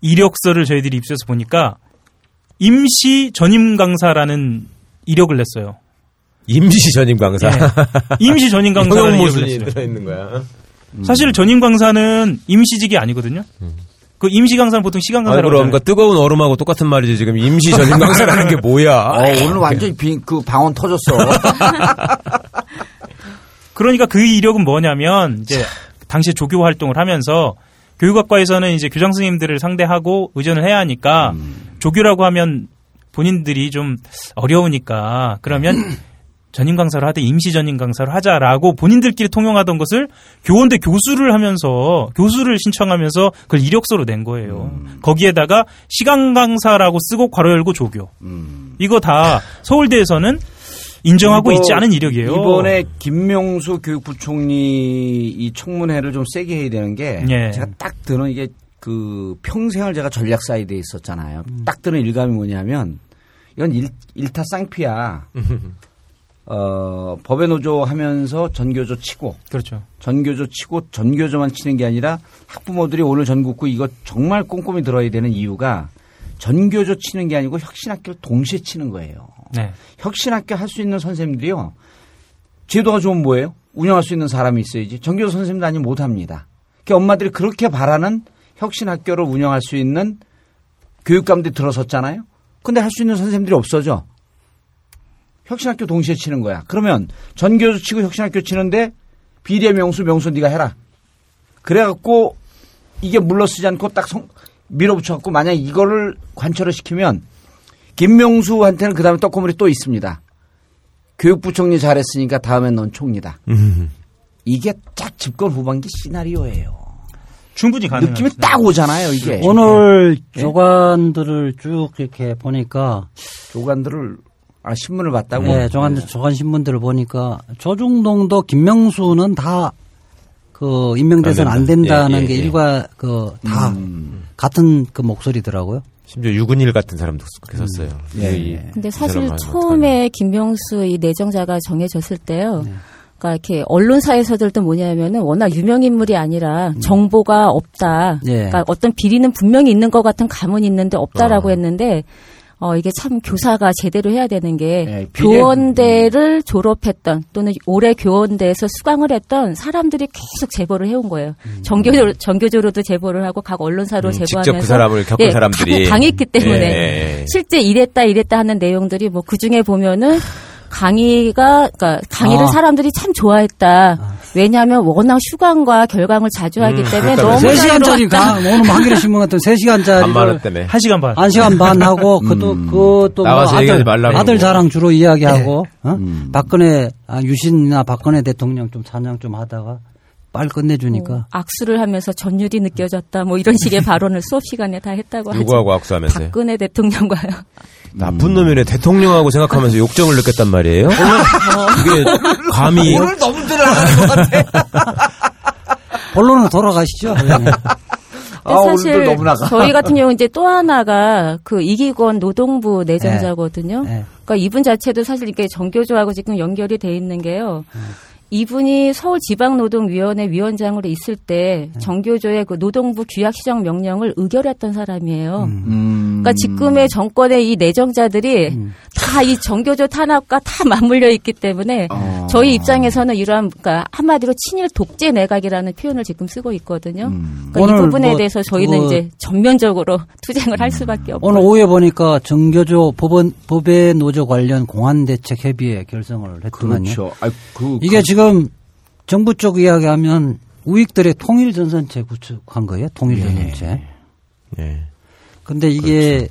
G: 이력서를 저희들이 입수해서 보니까 임시 전임 강사라는 이력을 냈어요.
E: 임시 전임 강사.
G: 예. 임시 전임 강사라는 이력을 냈어요.
E: 들어 있는 거야.
G: 사실 전임 강사는 임시직이 아니거든요. 그 임시 강사는 보통 시간
E: 아,
G: 강사라고
E: 그럼
G: 하잖아요.
E: 그러니까 뜨거운 얼음하고 똑같은 말이지 지금 임시 전임 강사라는 게 뭐야?
B: 어, 오늘 완전히 빈, 그 방언 터졌어.
G: 그러니까 그 이력은 뭐냐면 이제 당시 조교 활동을 하면서 교육학과에서는 이제 교장 선생님들을 상대하고 의전을 해야 하니까 조교라고 하면 본인들이 좀 어려우니까 그러면 전임 강사를 하되 임시 전임 강사를 하자라고 본인들끼리 통용하던 것을 교원대 교수를 하면서 교수를 신청하면서 그걸 이력서로 낸 거예요. 거기에다가 시간 강사라고 쓰고 괄호 열고 조교. 이거 다 서울대에서는 인정하고 있지 않은 이력이에요.
B: 이번에 김명수 교육부총리 이 청문회를 좀 세게 해야 되는 게
G: 예.
B: 제가 딱 드는 이게 그 평생을 제가 전략 사이드에 있었잖아요. 딱 드는 일감이 뭐냐면 이건 일, 일타 쌍피야. 어, 법의 노조 하면서 전교조 치고
G: 그렇죠.
B: 전교조 치고 전교조만 치는 게 아니라 학부모들이 오늘 전국구 이거 정말 꼼꼼히 들어야 되는 이유가 전교조 치는 게 아니고 혁신학교를 동시에 치는 거예요.
G: 네.
B: 혁신학교 할 수 있는 선생님들이요. 제도가 좋으면 뭐예요? 운영할 수 있는 사람이 있어야지. 전교조 선생님도 아니면 못 합니다. 그 엄마들이 그렇게 바라는 혁신학교를 운영할 수 있는 교육감들이 들어섰잖아요. 근데 할 수 있는 선생님들이 없어져. 혁신학교 동시에 치는 거야. 그러면 전교조 치고 혁신학교 치는데 비례 명수 명수 네가 해라. 그래갖고 이게 물러쓰지 않고 딱 성- 밀어붙여갖고 만약 이거를 관철을 시키면 김명수한테는 그 다음에 떡고물이 또 있습니다. 교육부 총리 잘했으니까 다음엔 넌 총리다. 이게 딱 집권 후반기 시나리오예요.
G: 충분히 가능합니다.
B: 느낌이 딱 오잖아요, 이게.
F: 오늘 조간들을 쭉 이렇게 보니까
B: 조간들을 아 신문을 봤다고.
F: 네, 조간 조간 신문들을 보니까 조중동도 김명수는 다 그 임명돼서는
E: 안안 된다.
F: 된다는
E: 예, 예,
F: 게
E: 예.
F: 일과 그다
B: 음.
F: 같은 그 목소리더라고요.
E: 심지어 유근일 같은 사람도 그렇게 썼어요.
B: 예,
E: 이-
B: 예.
H: 근데
E: 이
H: 사실 처음에 김명수 이 내정자가 정해졌을 때요.
F: 네.
H: 그러니까 이렇게 언론사에서들도 뭐냐면은 워낙 유명 인물이 아니라 정보가 없다.
F: 예.
H: 그러니까 어떤 비리는 분명히 있는 것 같은 감은 있는데 없다라고
E: 어.
H: 했는데 어 이게 참 교사가 제대로 해야 되는 게
B: 예,
H: 교원대를 졸업했던 또는 올해 교원대에서 수강을 했던 사람들이 계속 제보를 해온 거예요. 정교조 정교조로도 제보를 하고 각 언론사로
E: 음,
H: 제보하면서
E: 직접 그 사람을 겪은
H: 예,
E: 사람들이
H: 당- 당했기 때문에
E: 예, 예.
H: 실제 이랬다 이랬다 하는 내용들이 뭐 그 중에 보면은 강의가 그러니까 강의를
F: 아.
H: 사람들이 참 좋아했다. 왜냐하면 워낙 휴강과 결강을 자주 하기
E: 음,
H: 때문에
E: 그렇다면서요.
H: 너무
F: 3시간짜리
H: 자유로웠다.
F: 강, 오늘 뭐 한겨레 신문 같은 3시간짜리.
E: 반만 원 때문에.
G: 한 시간 반.
F: 1시간 반 하고, 그것도,
B: 음.
F: 그것도 뭐
E: 나가서
F: 아들,
E: 얘기하지 말라고
F: 아들. 자랑 주로 이야기하고, 어?
B: 음.
F: 박근혜, 아, 유신이나 박근혜 대통령 좀 찬양 좀 하다가 빨리 끝내주니까.
H: 뭐 악수를 하면서 전율이 느껴졌다. 뭐 이런 식의 발언을 수업 시간에 다 했다고.
E: 누구하고 악수하면서요?
H: 박근혜 대통령과요.
E: 나쁜 놈이네 대통령하고 생각하면서 욕정을 느꼈단 말이에요. 이게 감히
B: 오늘 너무 들어가는 것 같아.
F: 본론으로 돌아가시죠. 네.
B: 아,
H: 사실
B: 너무 나가.
H: 저희 같은 경우 이제 또 하나가 그 이기권 노동부 내정자거든요.
F: 네.
H: 그러니까 이분 자체도 사실 이게 정교조하고 지금 연결이 돼 있는 게요. 이분이 서울지방노동위원회 위원장으로 있을 때 정교조의 그 노동부 규약 시정 명령을 의결했던 사람이에요.
B: 음.
H: 그러니까 지금의 정권의 이 내정자들이 다이 정교조 탄압과 다 맞물려 있기 때문에
B: 어.
H: 저희 입장에서는 이러한 그러니까 한마디로 친일 독재 내각이라는 표현을 지금 쓰고 있거든요.
B: 음.
H: 그러니까 이 부분에
F: 뭐
H: 대해서 저희는 이제 전면적으로 투쟁을 할 수밖에 없고
F: 오늘 오후에 보니까 정교조 법원, 법의 노조 관련 공안 대책 협의회 결성을 했더만요.
B: 그렇죠. 아, 그,
F: 이게 지금 정부 쪽 이야기하면 우익들의 통일 전선체 구축한 거예요. 통일 전선체.
E: 예.
F: 근데 이게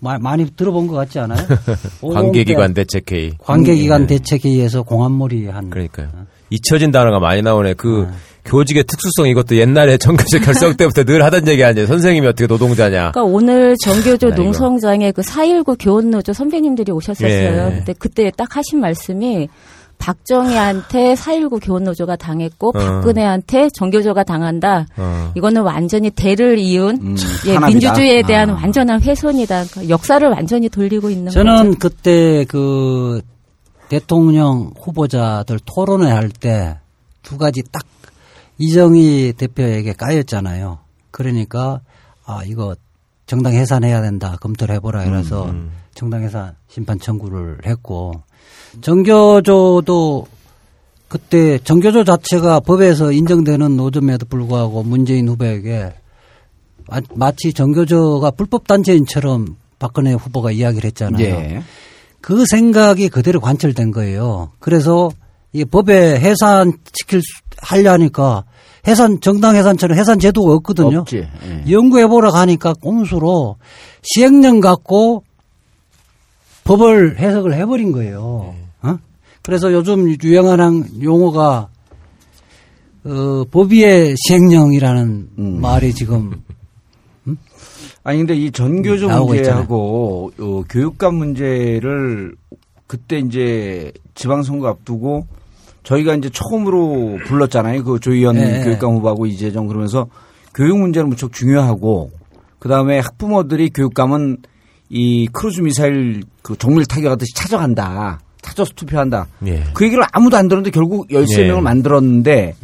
F: 마- 많이 들어본 것 같지 않아요?
E: 관계기관 대책회의.
F: 관계기관 대책회의에서 공안몰이 한.
E: 그러니까요. 잊혀진 단어가 많이 나오네. 그 교직의 특수성 이것도 옛날에 정교조 결성 때부터 늘 하던 얘기 아니에요. 선생님이 어떻게 노동자냐.
H: 그러니까 오늘 정교조
E: 나 이거.
H: 농성장에 그 4.19 교원노조 선배님들이 오셨었어요.
E: 예.
H: 근데 그때 딱 하신 말씀이 박정희한테 4.19 교원노조가 당했고 박근혜한테 정교조가 당한다.
E: 어.
H: 이거는 완전히 대를 이은
B: 음,
H: 예. 민주주의에 대한
B: 아.
H: 완전한 훼손이다. 그러니까 역사를 완전히 돌리고 있는
F: 저는
H: 거죠.
F: 그때 그 대통령 후보자들 토론회 할 때 두 가지 딱 이정희 대표에게 까였잖아요. 그러니까 아 이거 정당 해산해야 된다 검토를 해보라 이래서 정당 해산 심판 청구를 했고 정교조도 그때 정교조 자체가 법에서 인정되는 노점에도 불구하고 문재인 후보에게 마- 마치 정교조가 불법 단체인처럼 박근혜 후보가 이야기를 했잖아요.
B: 예.
F: 그 생각이 그대로 관철된 거예요. 그래서 이 법에 해산 시킬 수- 하려니까 해산 정당 해산처럼 해산 제도가 없거든요.
B: 없지. 예.
F: 연구해 보러 가니까 꼼수로 시행령 갖고 법을 해석을 해버린 거예요. 어? 그래서 요즘 유행하는 용어가 어, 법위의 시행령이라는
B: 음.
F: 말이 지금
B: 아니 근데 이 전교조 문제하고 어, 교육감 문제를 그때 이제 지방선거 앞두고 저희가 이제 처음으로 불렀잖아요. 그 조희연
F: 네.
B: 교육감 후보하고 이재정 그러면서 교육 문제는 무척 중요하고 그 다음에 학부모들이 교육감은 이 크루즈 미사일 그 정밀 타격하듯이 찾아간다. 찾아서 투표한다.
E: 예.
B: 그 얘기를 아무도 안 들었는데 결국 13명을
E: 예.
B: 만들었는데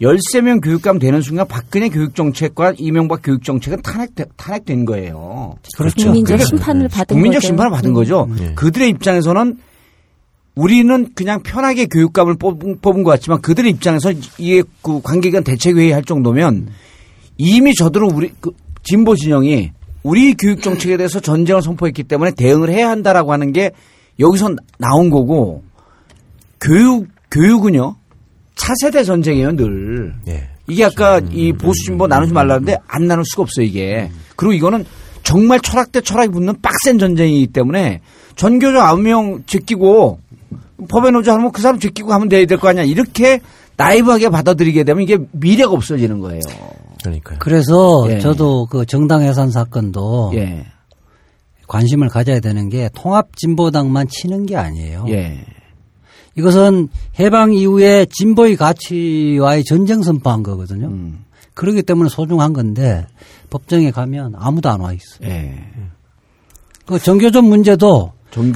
B: 13명 교육감 되는 순간 박근혜 교육정책과 이명박 교육정책은 탄핵, 탄핵된 거예요.
F: 그렇죠.
H: 국민적
B: 그러니까
H: 심판을 받은
B: 국민적
H: 거죠.
B: 심판을 받은
H: 음.
B: 거죠.
E: 예.
B: 그들의 입장에서는 우리는 그냥 편하게 교육감을 뽑은, 뽑은 것 같지만 그들의 입장에서 이게 그 관계기관 대책회의 할 정도면 이미 저들은 우리 그 진보 진영이 우리 교육 정책에 대해서 전쟁을 선포했기 때문에 대응을 해야 한다라고 하는 게 여기서 나온 거고 교육 교육은요 차세대 전쟁이에요 늘.
E: 예.
B: 이게 아까 이 보수 진보 나누지 말라는데 안 나눌 수가 없어요 이게. 그리고 이거는 정말 철학 대 철학이 붙는 빡센 전쟁이기 때문에 전교조 9명 제끼고 법에 노조 하면 그 사람 제끼고 하면 돼야 될 거 아니야. 이렇게 나이브하게 받아들이게 되면 이게 미래가 없어지는 거예요.
E: 그러니까요.
F: 그래서
B: 예.
F: 저도 그 정당 해산 사건도
B: 예.
F: 관심을 가져야 되는 게 통합 진보당만 치는 게 아니에요.
B: 예.
F: 이것은 해방 이후에 진보의 가치와의 전쟁 선포한 거거든요.
B: 음.
F: 그렇기 때문에 소중한 건데 법정에 가면 아무도 안 와 있어. 요
B: 예.
F: 그 정교조 문제도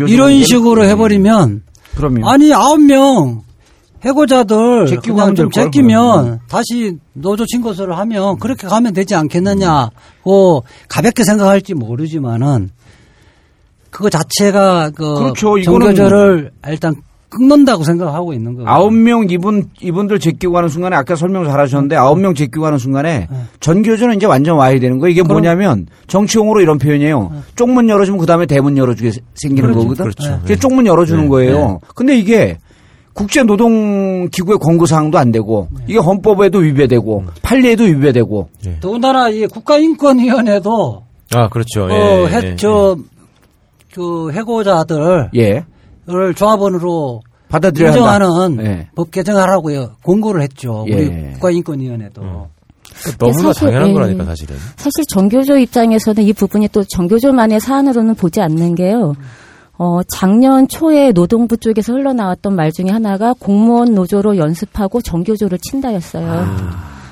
F: 이런 식으로
B: 예.
F: 해버리면
B: 그러면
F: 아니 아홉 명 해고자들
B: 제끼고
F: 그냥 좀 제끼면
B: 그러면.
F: 다시 노조 신고서를 하면 그렇게 가면 되지 않겠느냐고 가볍게 생각할지 모르지만은 그거 자체가 그
B: 그렇죠.
F: 정교조를 일단 끊는다고 생각하고 있는 거예요.
B: 아홉 명 이분 이분들 제끼고 가는 순간에 아까 설명 잘하셨는데 아홉 명 제끼고 가는 순간에
F: 네.
B: 전교조는 이제 완전 와야 되는 거예요. 이게 뭐냐면 정치용어로 이런 표현이에요. 쪽문 열어주면 그 다음에 대문 열어주게 생기는
F: 그렇죠.
B: 거거든.
E: 그렇죠.
B: 그게 쪽문 열어주는
E: 네.
B: 거예요. 근데 이게 국제 노동 기구의 권고 사항도 안 되고 이게 헌법에도 위배되고 판례에도 위배되고
F: 더군다나 이 국가인권위원회도
E: 아, 그렇죠. 예,
F: 어,
E: 예,
F: 해,
E: 예.
F: 저, 그 해고자들을
B: 예
F: 조합원으로
B: 받아들여야.
F: 인정하는
B: 예.
F: 법 개정하라고요 공고를 했죠.
B: 예.
F: 우리 국가인권위원회도.
E: 너무나
H: 사실,
E: 당연한
H: 예.
E: 거라니까 사실은.
H: 사실 정교조 입장에서는 이 부분이 또 정교조만의 사안으로는 보지 않는 게요. 어, 작년 초에 노동부 쪽에서 흘러나왔던 말 중에 하나가 공무원 노조로 연습하고 정교조를 친다였어요.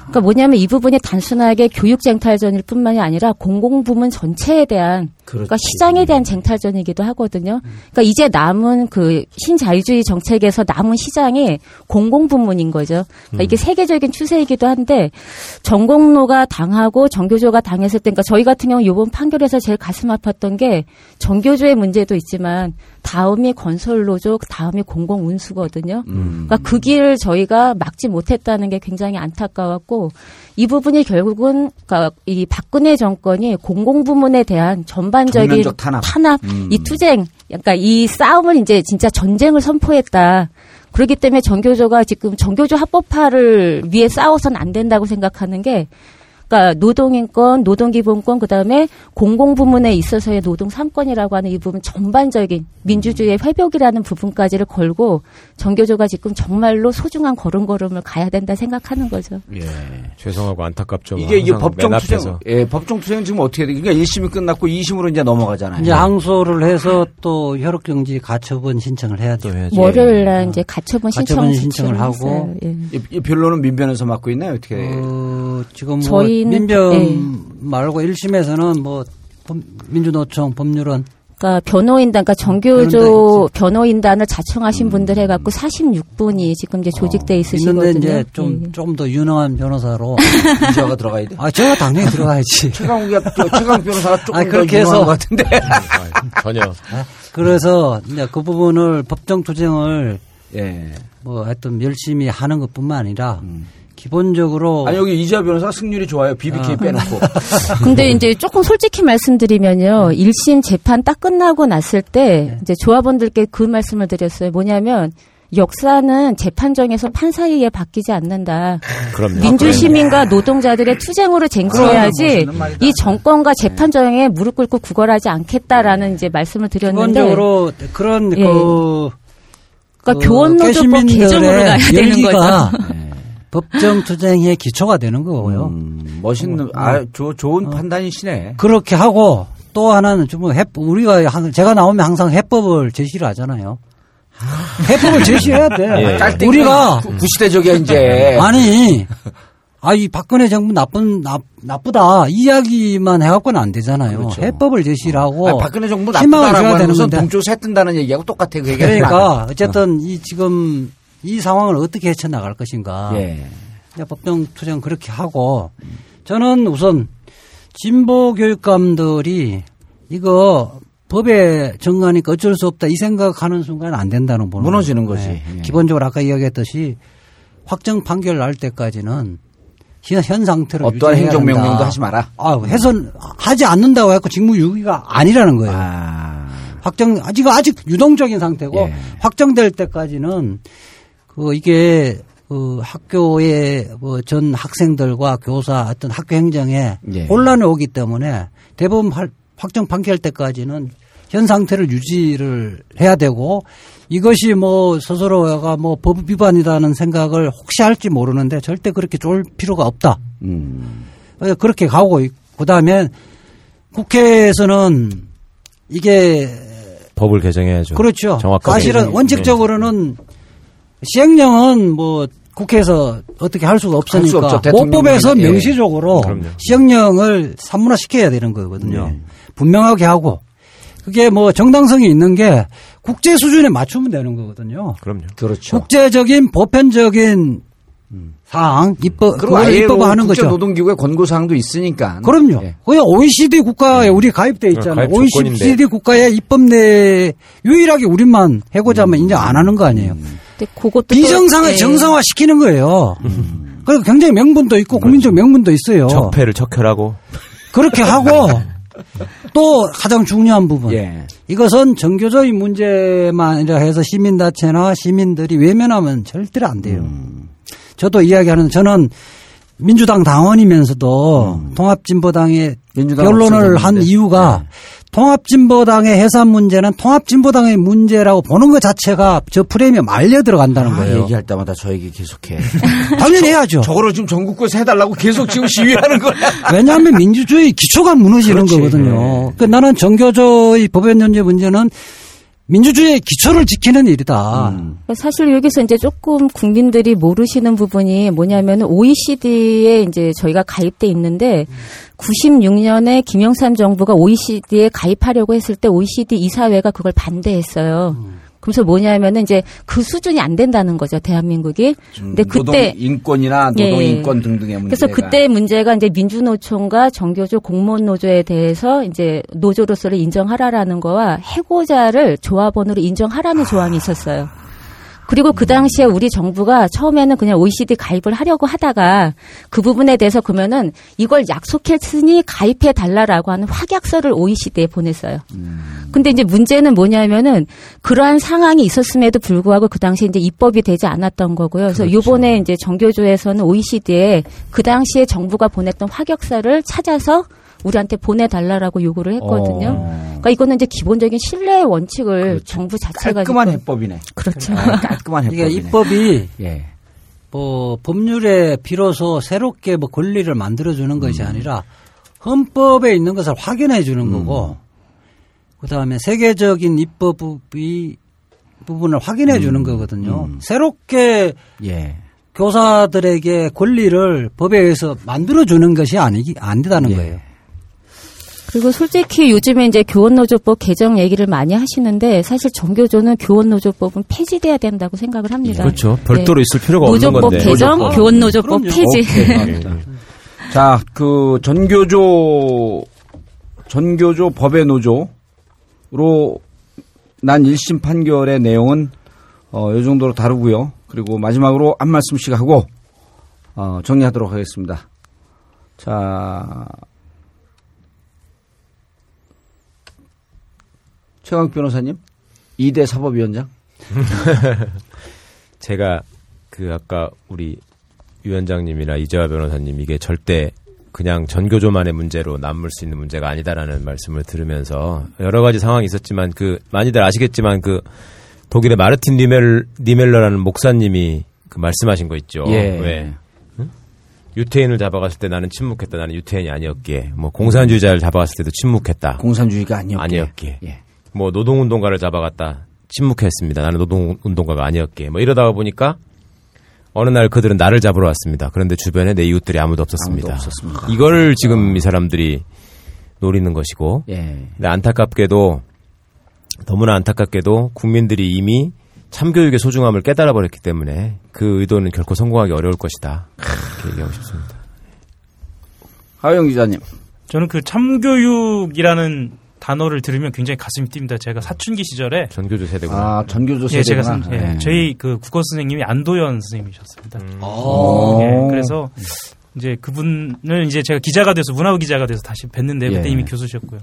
H: 그러니까 뭐냐면 이 부분이 단순하게 교육 쟁탈전일 뿐만이 아니라 공공부문 전체에 대한 그러니까 시장에 대한 쟁탈전이기도 하거든요. 그러니까 이제 남은 그 신자유주의 정책에서 남은 시장이 공공부문인 거죠. 그러니까 이게 세계적인 추세이기도 한데 전공로가 당하고 정교조가 당했을 때, 그러니까 저희 같은 경우 이번 판결에서 제일 가슴 아팠던 게 정교조의 문제도 있지만 다음이 건설노조, 다음이 공공운수거든요. 그러니까 그 길을 저희가 막지 못했다는 게 굉장히 안타까웠고 이 부분이 결국은 그러니까 이 박근혜 정권이 공공부문에 대한 전반 적인
B: 전면적 탄압. 음.
H: 이 투쟁, 그러니까 이 싸움을 이제 진짜 전쟁을 선포했다. 그렇기 때문에 정교조가 지금 정교조 합법화를 위해 싸워서는 안 된다고 생각하는 게 그러니까 노동인권, 노동기본권, 그다음에 공공부문에 있어서의 노동 3권이라고 하는 이 부분 전반적인 민주주의의 회복이라는 부분까지를 걸고 정교조가 지금 정말로 소중한 걸음걸음을 가야 된다 생각하는 거죠.
B: 예.
E: 죄송하고 안타깝죠.
B: 이게 이게
E: 항상
B: 법정
E: 맨
B: 투쟁. 예, 법정 투쟁 지금 어떻게 돼? 그러니까 1심이 끝났고 2심으로 이제 넘어가잖아요.
F: 이제 항소를 해서 또 혈육정지 가처분 신청을 해야
E: 또
F: 돼요.
H: 월요일 날 이제 가처분 신청
F: 가처분 신청 을 하고
H: 예.
B: 이, 이 변론은 민변에서 맡고 있나요? 어떻게?
F: 어, 지금 뭐
H: 저희 는-
F: 민변
H: 예.
F: 말고 1심에서는 뭐 법- 민주노총 법률원
H: 그러니까 변호인단, 그러니까 정교조 변호인단을 자청하신 분들 해갖고 46분이 지금 이제 조직돼 있으시거든요.
F: 있는데 이제 좀
H: 예.
F: 좀더 유능한 변호사로
B: 이자가 들어가야 돼.
F: 아 제가 당연히 들어가야지.
B: 최강욱이 저 최강 변호사가 조금
F: 아니,
B: 더
F: 그렇게
B: 유능한
F: 해서-
B: 것 같은데.
E: 아, 전혀.
F: 그래서 이제 그 부분을 법정 투쟁을
B: 예.
F: 뭐 하여튼 열심히 하는 것뿐만 아니라 기본적으로
B: 아니 여기 이자 변호사 승률이 좋아요. BBK 빼놓고.
H: 근데 이제 조금 솔직히 말씀드리면요. 1심 재판 딱 끝나고 났을 때 이제 조합원들께 그 말씀을 드렸어요. 뭐냐면 역사는 재판정에서 판사에 의해 바뀌지 않는다.
E: 그럼요.
H: 민주시민과 노동자들의 투쟁으로 쟁취해야지.
B: 이
H: 정권과 재판정에 무릎 꿇고 구걸하지 않겠다라는 이제 말씀을 드렸는데
F: 기본적으로 그런
H: 예.
F: 그
H: 그러니까
F: 그
H: 교원노조법 개정으로 가야 되는 거죠.
F: 법정 투쟁의 기초가 되는 거고요.
B: 음, 멋있는 아, 조, 좋은 판단이시네.
F: 그렇게 하고 또 하나는 좀 해, 우리가 항- 제가 나오면 항상 해법을 제시를 하잖아요. 해법을 제시해야 돼.
E: 예.
B: 짤
F: 우리가
B: 구- 구시대적이야 이제.
F: 아니 아이 박근혜 정부 나쁜 나, 나쁘다 이 이야기만 해갖고는 안 되잖아요.
B: 그렇죠.
F: 해법을 제시를 하고
B: 아니, 박근혜 정부
F: 희망을
B: 나쁘다라고
F: 줘야
B: 하는
F: 되는
B: 해 뜬다는 얘기하고 똑같아. 그 얘기가
F: 그러니까 어쨌든 이 지금 이 상황을 어떻게 헤쳐나갈 것인가.
B: 예.
F: 이제 법정 투쟁 그렇게 하고 저는 우선 진보 교육감들이 이거 법에 정하니까 어쩔 수 없다 이 생각하는 순간 안 된다는 보는
B: 무너지는. 거지. 예.
F: 기본적으로 아까 이야기했듯이 확정 판결 날 때까지는 현, 현 상태로
B: 어떠한 행정 명령도
F: 한다.
B: 하지 마라.
F: 아, 해선 하지 않는다고 해서 직무유기가 아니라는 거예요.
B: 아.
F: 확정 아직 아직 유동적인 상태고
B: 예.
F: 확정될 때까지는 그 이게 그 학교의 뭐 전 학생들과 교사 어떤 학교 행정에
B: 예.
F: 혼란이 오기 때문에 대법원 할- 확정 판결 때까지는 현 상태를 유지를 해야 되고 이것이 뭐 스스로가 뭐 법 위반이라는 생각을 혹시 할지 모르는데 절대 그렇게 쫄 필요가 없다.
B: 음.
F: 어, 그렇게 가고 있고 그 다음에 국회에서는 이게
E: 법을 개정해야죠.
F: 그렇죠.
E: 정확하게.
F: 사실은
E: 예.
F: 원칙적으로는 시행령은 뭐 국회에서 어떻게 할 수가
B: 수
F: 없으니까
B: 없죠. 대통령이-
F: 모법에서
B: 예.
F: 명시적으로
E: 그럼요.
F: 시행령을 산문화 시켜야 되는 거거든요.
B: 네.
F: 분명하게 하고 그게 뭐 정당성이 있는 게 국제 수준에 맞추면 되는 거거든요.
E: 그럼요.
B: 그렇죠.
F: 국제적인 보편적인 사항 입법
B: 그리고
F: 그걸
B: 아예
F: 입법화하는
B: 국제
F: 거죠.
B: 노동기구의 권고 사항도 있으니까.
F: 그럼요.
B: 예.
F: 그냥 OECD 국가에 우리 가입돼 있잖아요.
E: 가입
F: OECD. 국가의 입법 내 유일하게 우리만 해고자면 인정 안 하는 거 아니에요.
H: 근데 그것도 또-
F: 비정상을
H: 예.
F: 정상화 시키는 거예요. 그리고 굉장히 명분도 있고 국민적 명분도 있어요.
E: 적폐를 척결하고
F: 그렇게 하고 또 가장 중요한 부분.
B: 예.
F: 이것은 정교적인 문제만 해서 시민단체나 시민들이 외면하면 절대로 안 돼요. 저도 이야기하는 저는 민주당 당원이면서도 통합진보당의
B: 민주당
F: 결론을 한. 이유가 통합진보당의 해산 문제는 통합진보당의 문제라고 보는 것 자체가 저 프레임에 말려 들어간다는
B: 아,
F: 거예요.
B: 얘기할 때마다 저 얘기 계속해.
F: 당연히 해야죠.
B: 저거를 지금 전국구에서 해달라고 계속 지금 시위하는 거야.
F: 왜냐하면 민주주의 기초가 무너지는
B: 그렇지.
F: 거거든요. 그 나는 정교조의 법연 연재 문제는 민주주의의 기초를 지키는 일이다.
B: 음.
H: 사실 여기서 이제 조금 국민들이 모르시는 부분이 뭐냐면 OECD에 이제 저희가 가입돼 있는데 96년에 김영삼 정부가 OECD에 가입하려고 했을 때 OECD 이사회가 그걸 반대했어요. 그래서 뭐냐면은 이제 그 수준이 안 된다는 거죠, 대한민국이. 근데 그때
B: 인권이나
H: 예.
B: 노동 인권 등등의 문제.
H: 그래서 그때 문제가 이제 민주노총과 정교조 공무원 노조에 대해서 이제 노조로서를 인정하라라는 거와 해고자를 조합원으로 인정하라는 조항이 있었어요. 그리고 그 당시에 우리 정부가 처음에는 그냥 OECD 가입을 하려고 하다가 그 부분에 대해서 그러면은 이걸 약속했으니 가입해 달라라고 하는 확약서를 OECD에 보냈어요. 근데 이제 문제는 뭐냐면은 그러한 상황이 있었음에도 불구하고 그 당시에 이제 입법이 되지 않았던 거고요. 그래서 요번에 이제 정교조에서는 OECD에 그 당시에 정부가 보냈던 확약서를 찾아서 우리한테 보내달라라고 요구를 했거든요.
B: 어.
H: 그러니까 이거는 이제 기본적인 신뢰의 원칙을
B: 그렇죠.
H: 정부 자체가
B: 깔끔한 해법이네.
H: 그렇죠.
B: 아, 깔끔한
F: 이게
B: 해법이네.
F: 입법이
B: 예.
F: 뭐 법률에 비로소 새롭게 뭐 권리를 만들어주는 것이 아니라 헌법에 있는 것을 확인해 주는 거고 그다음에 세계적인 입법이 부분을 확인해 주는 거거든요. 새롭게
B: 예.
F: 교사들에게 권리를 법에 의해서 만들어 주는 것이 아니기 안 되다는
B: 예.
F: 거예요.
H: 그리고 솔직히 요즘에 이제 교원노조법 개정 얘기를 많이 하시는데 사실 정교조는 교원노조법은 폐지돼야 된다고 생각을 합니다.
E: 그렇죠. 별도로
H: 네.
E: 있을 필요가 없는
H: 노조법
E: 건데.
H: 개정,
B: 노조법.
H: 교원노조법
F: 그럼요.
H: 폐지.
B: 오케이. 자, 그 전교조 전교조 법의 노조로 난 1심 판결의 내용은 어, 이 정도로 다루고요. 그리고 마지막으로 한 말씀씩 하고 어, 정리하도록 하겠습니다. 자, 최강 변호사님, 2대 사법위원장.
E: 제가 그 아까 우리 위원장님이나 이재화 변호사님 이게 절대 그냥 전교조만의 문제로 남을 수 있는 문제가 아니다라는 말씀을 들으면서 여러 가지 상황이 있었지만 그 많이들 아시겠지만 그 독일의 마르틴 니멜 니멜러라는 목사님이 그 말씀하신 거 있죠.
B: 예.
E: 왜 응? 유태인을 잡아갔을 때 나는 침묵했다. 나는 유태인이 아니었기에. 뭐 공산주의자를 잡아갔을 때도 침묵했다.
B: 공산주의가 아니었기에.
E: 아니었기에.
B: 예.
E: 뭐 노동운동가를 잡아갔다 침묵했습니다. 나는 노동운동가가 아니었기에 뭐 이러다가 보니까 어느 날 그들은 나를 잡으러 왔습니다. 그런데 주변에 내 이웃들이 아무도 없었습니다.
B: 아무도 없었습니다.
E: 이걸 지금 이 사람들이 노리는 것이고
B: 예.
E: 근데 안타깝게도 너무나 안타깝게도 국민들이 이미 참교육의 소중함을 깨달아 버렸기 때문에 그 의도는 결코 성공하기 어려울 것이다. 이렇게 얘기하고 싶습니다.
B: 하영 기자님.
G: 저는 그 참교육이라는 단어를 들으면 굉장히 가슴이 뜁니다. 제가 사춘기 시절에
E: 전교조 세대구나.
B: 아, 전교조
G: 예, 제가
B: 세대구나.
G: 선- 예,
B: 네.
G: 저희 그 국어 선생님이 안도현 선생님이셨습니다.
B: 오.
G: 예, 그래서 이제 그분을 이제 제가 기자가 돼서 문화부 기자가 돼서 다시 뵀는데 그때
B: 예.
G: 이미 교수셨고요.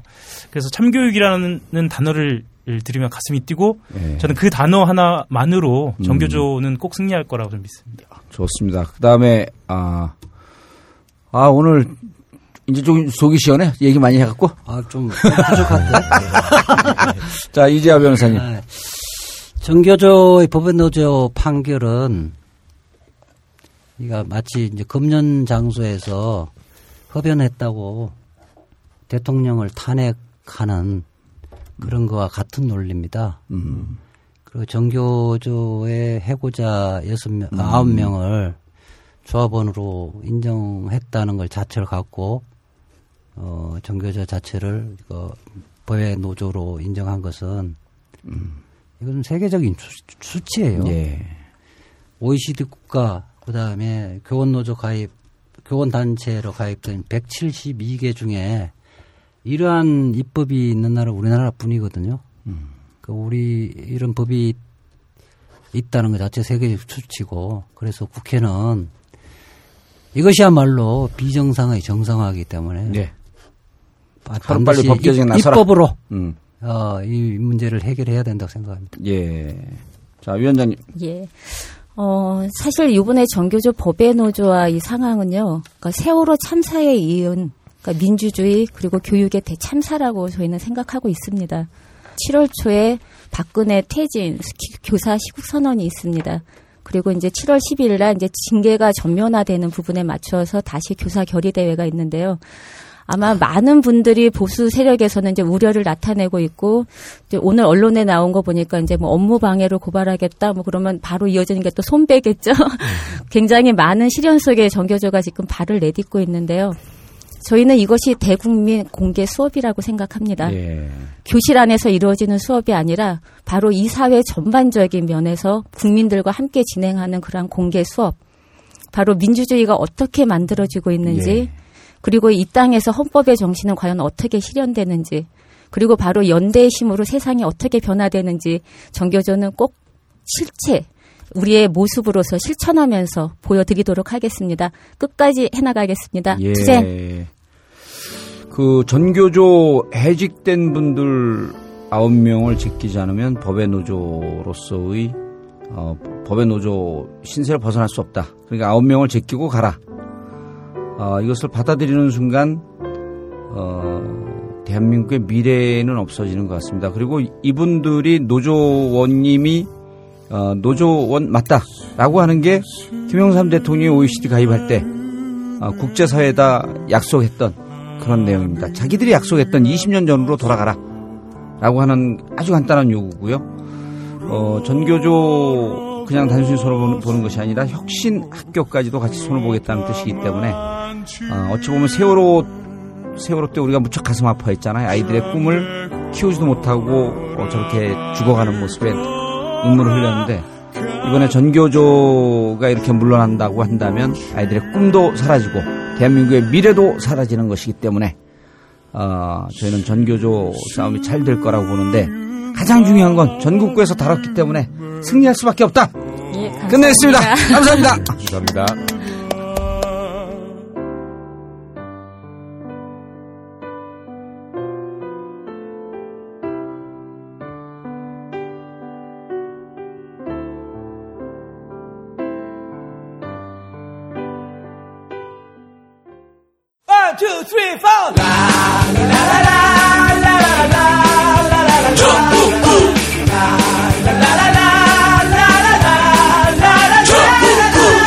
G: 그래서 참교육이라는 단어를 들으면 가슴이 뛰고
B: 예.
G: 저는 그 단어 하나만으로
B: 음.
G: 정교조는 꼭 승리할 거라고 좀 믿습니다.
B: 좋습니다. 그 다음에, 아, 아, 오늘, 이제 좀 속이 시원해? 얘기 많이 해갖고.
F: 아, 좀 부족한데?
B: 자, 이재하 변호사님.
F: 네. 정교조의 법원노조 판결은 이가 마치 이제 금년 장소에서 흡연했다고 대통령을 탄핵하는 그런 거와 같은 논리입니다.
B: 음.
F: 그리고 정교조의 해고자 여섯 명, 아홉 명을 조합원으로 인정했다는 걸 자체를 갖고 어, 정교조 자체를 그 법의 노조로 인정한 것은 이건 세계적인 수, 수치예요.
B: 예.
F: OECD 국가 그다음에 교원 노조 가입 교원 단체로 가입된 172개 중에 이러한 입법이 있는 나라 우리나라뿐이거든요. 그 우리 이런 법이 있다는 것 자체 세계적 수치고 그래서 국회는 이것이야말로 비정상의 정상화이기 때문에
B: 예.
F: 바-
B: 하루빨리
F: 반드시
B: 법 개정에
F: 입-
B: 나서라.
F: 입법으로
B: 음.
F: 어, 이 문제를 해결해야 된다고 생각합니다.
B: 예. 자, 위원장님.
H: 예. 어, 사실 이번에 정교조 법외 노조와 이 상황은요, 그러니까 세월호 참사에 이은 그러니까 민주주의 그리고 교육의 대참사라고 저희는 생각하고 있습니다. 7월 초에 박근혜 퇴진 기- 교사 시국 선언이 있습니다. 그리고 이제 7월 10일 날 이제 징계가 전면화되는 부분에 맞춰서 다시 교사 결의 대회가 있는데요. 아마 많은 분들이 보수 세력에서는 이제 우려를 나타내고 있고 이제 오늘 언론에 나온 거 보니까 이제 뭐 업무 방해로 고발하겠다 뭐 그러면 바로 이어지는 게 또 손빼겠죠. 굉장히 많은 시련 속에 정교조가 지금 발을 내딛고 있는데요. 저희는 이것이 대국민 공개 수업이라고 생각합니다.
B: 예.
H: 교실 안에서 이루어지는 수업이 아니라 바로 이 사회 전반적인 면에서 국민들과 함께 진행하는 그러한 공개 수업. 바로 민주주의가 어떻게 만들어지고 있는지,
B: 예.
H: 그리고 이 땅에서 헌법의 정신은 과연 어떻게 실현되는지, 그리고 바로 연대의 힘으로 세상이 어떻게 변화되는지 정교조는 꼭 실체, 우리의 모습으로서 실천하면서 보여드리도록 하겠습니다. 끝까지 해나가겠습니다.
B: 예.
H: 투쟁!
B: 그 전교조 해직된 분들 아홉 명을 제끼지 않으면 법의 노조로서의 어, 법의 노조 신세를 벗어날 수 없다. 그러니까 아홉 명을 제끼고 가라. 어, 이것을 받아들이는 순간 어, 대한민국의 미래는 없어지는 것 같습니다. 그리고 이분들이 노조원님이 어, 노조원 맞다라고 하는 게 김영삼 대통령이 OECD 가입할 때 어, 국제사회에다 약속했던 그런 내용입니다. 자기들이 약속했던 20년 전으로 돌아가라. 라고 하는 아주 간단한 요구고요. 어, 전교조 그냥 단순히 손을 보는, 보는 것이 아니라 혁신 학교까지도 같이 손을 보겠다는 뜻이기 때문에 어, 어찌 보면 세월호 세월호 때 우리가 무척 가슴 아파했잖아요. 아이들의 꿈을 키우지도 못하고 어, 저렇게 죽어가는 모습에 눈물을 흘렸는데 이번에 전교조가 이렇게 물러난다고 한다면 아이들의 꿈도 사라지고 대한민국의 미래도 사라지는 것이기 때문에 어, 저희는 전교조 싸움이 잘 될 거라고 보는데 가장 중요한 건 전국구에서 다뤘기 때문에 승리할 수밖에 없다.
H: 예, 감사합니다.
B: 끝냈습니다. 감사합니다.
E: 감사합니다.
I: One, two, three, four. La la la la la la la la la la. Jump, boom, boom. La la la la la la la la la la. Jump, boom, boom.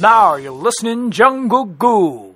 A: Now you're listening Jungle Goo.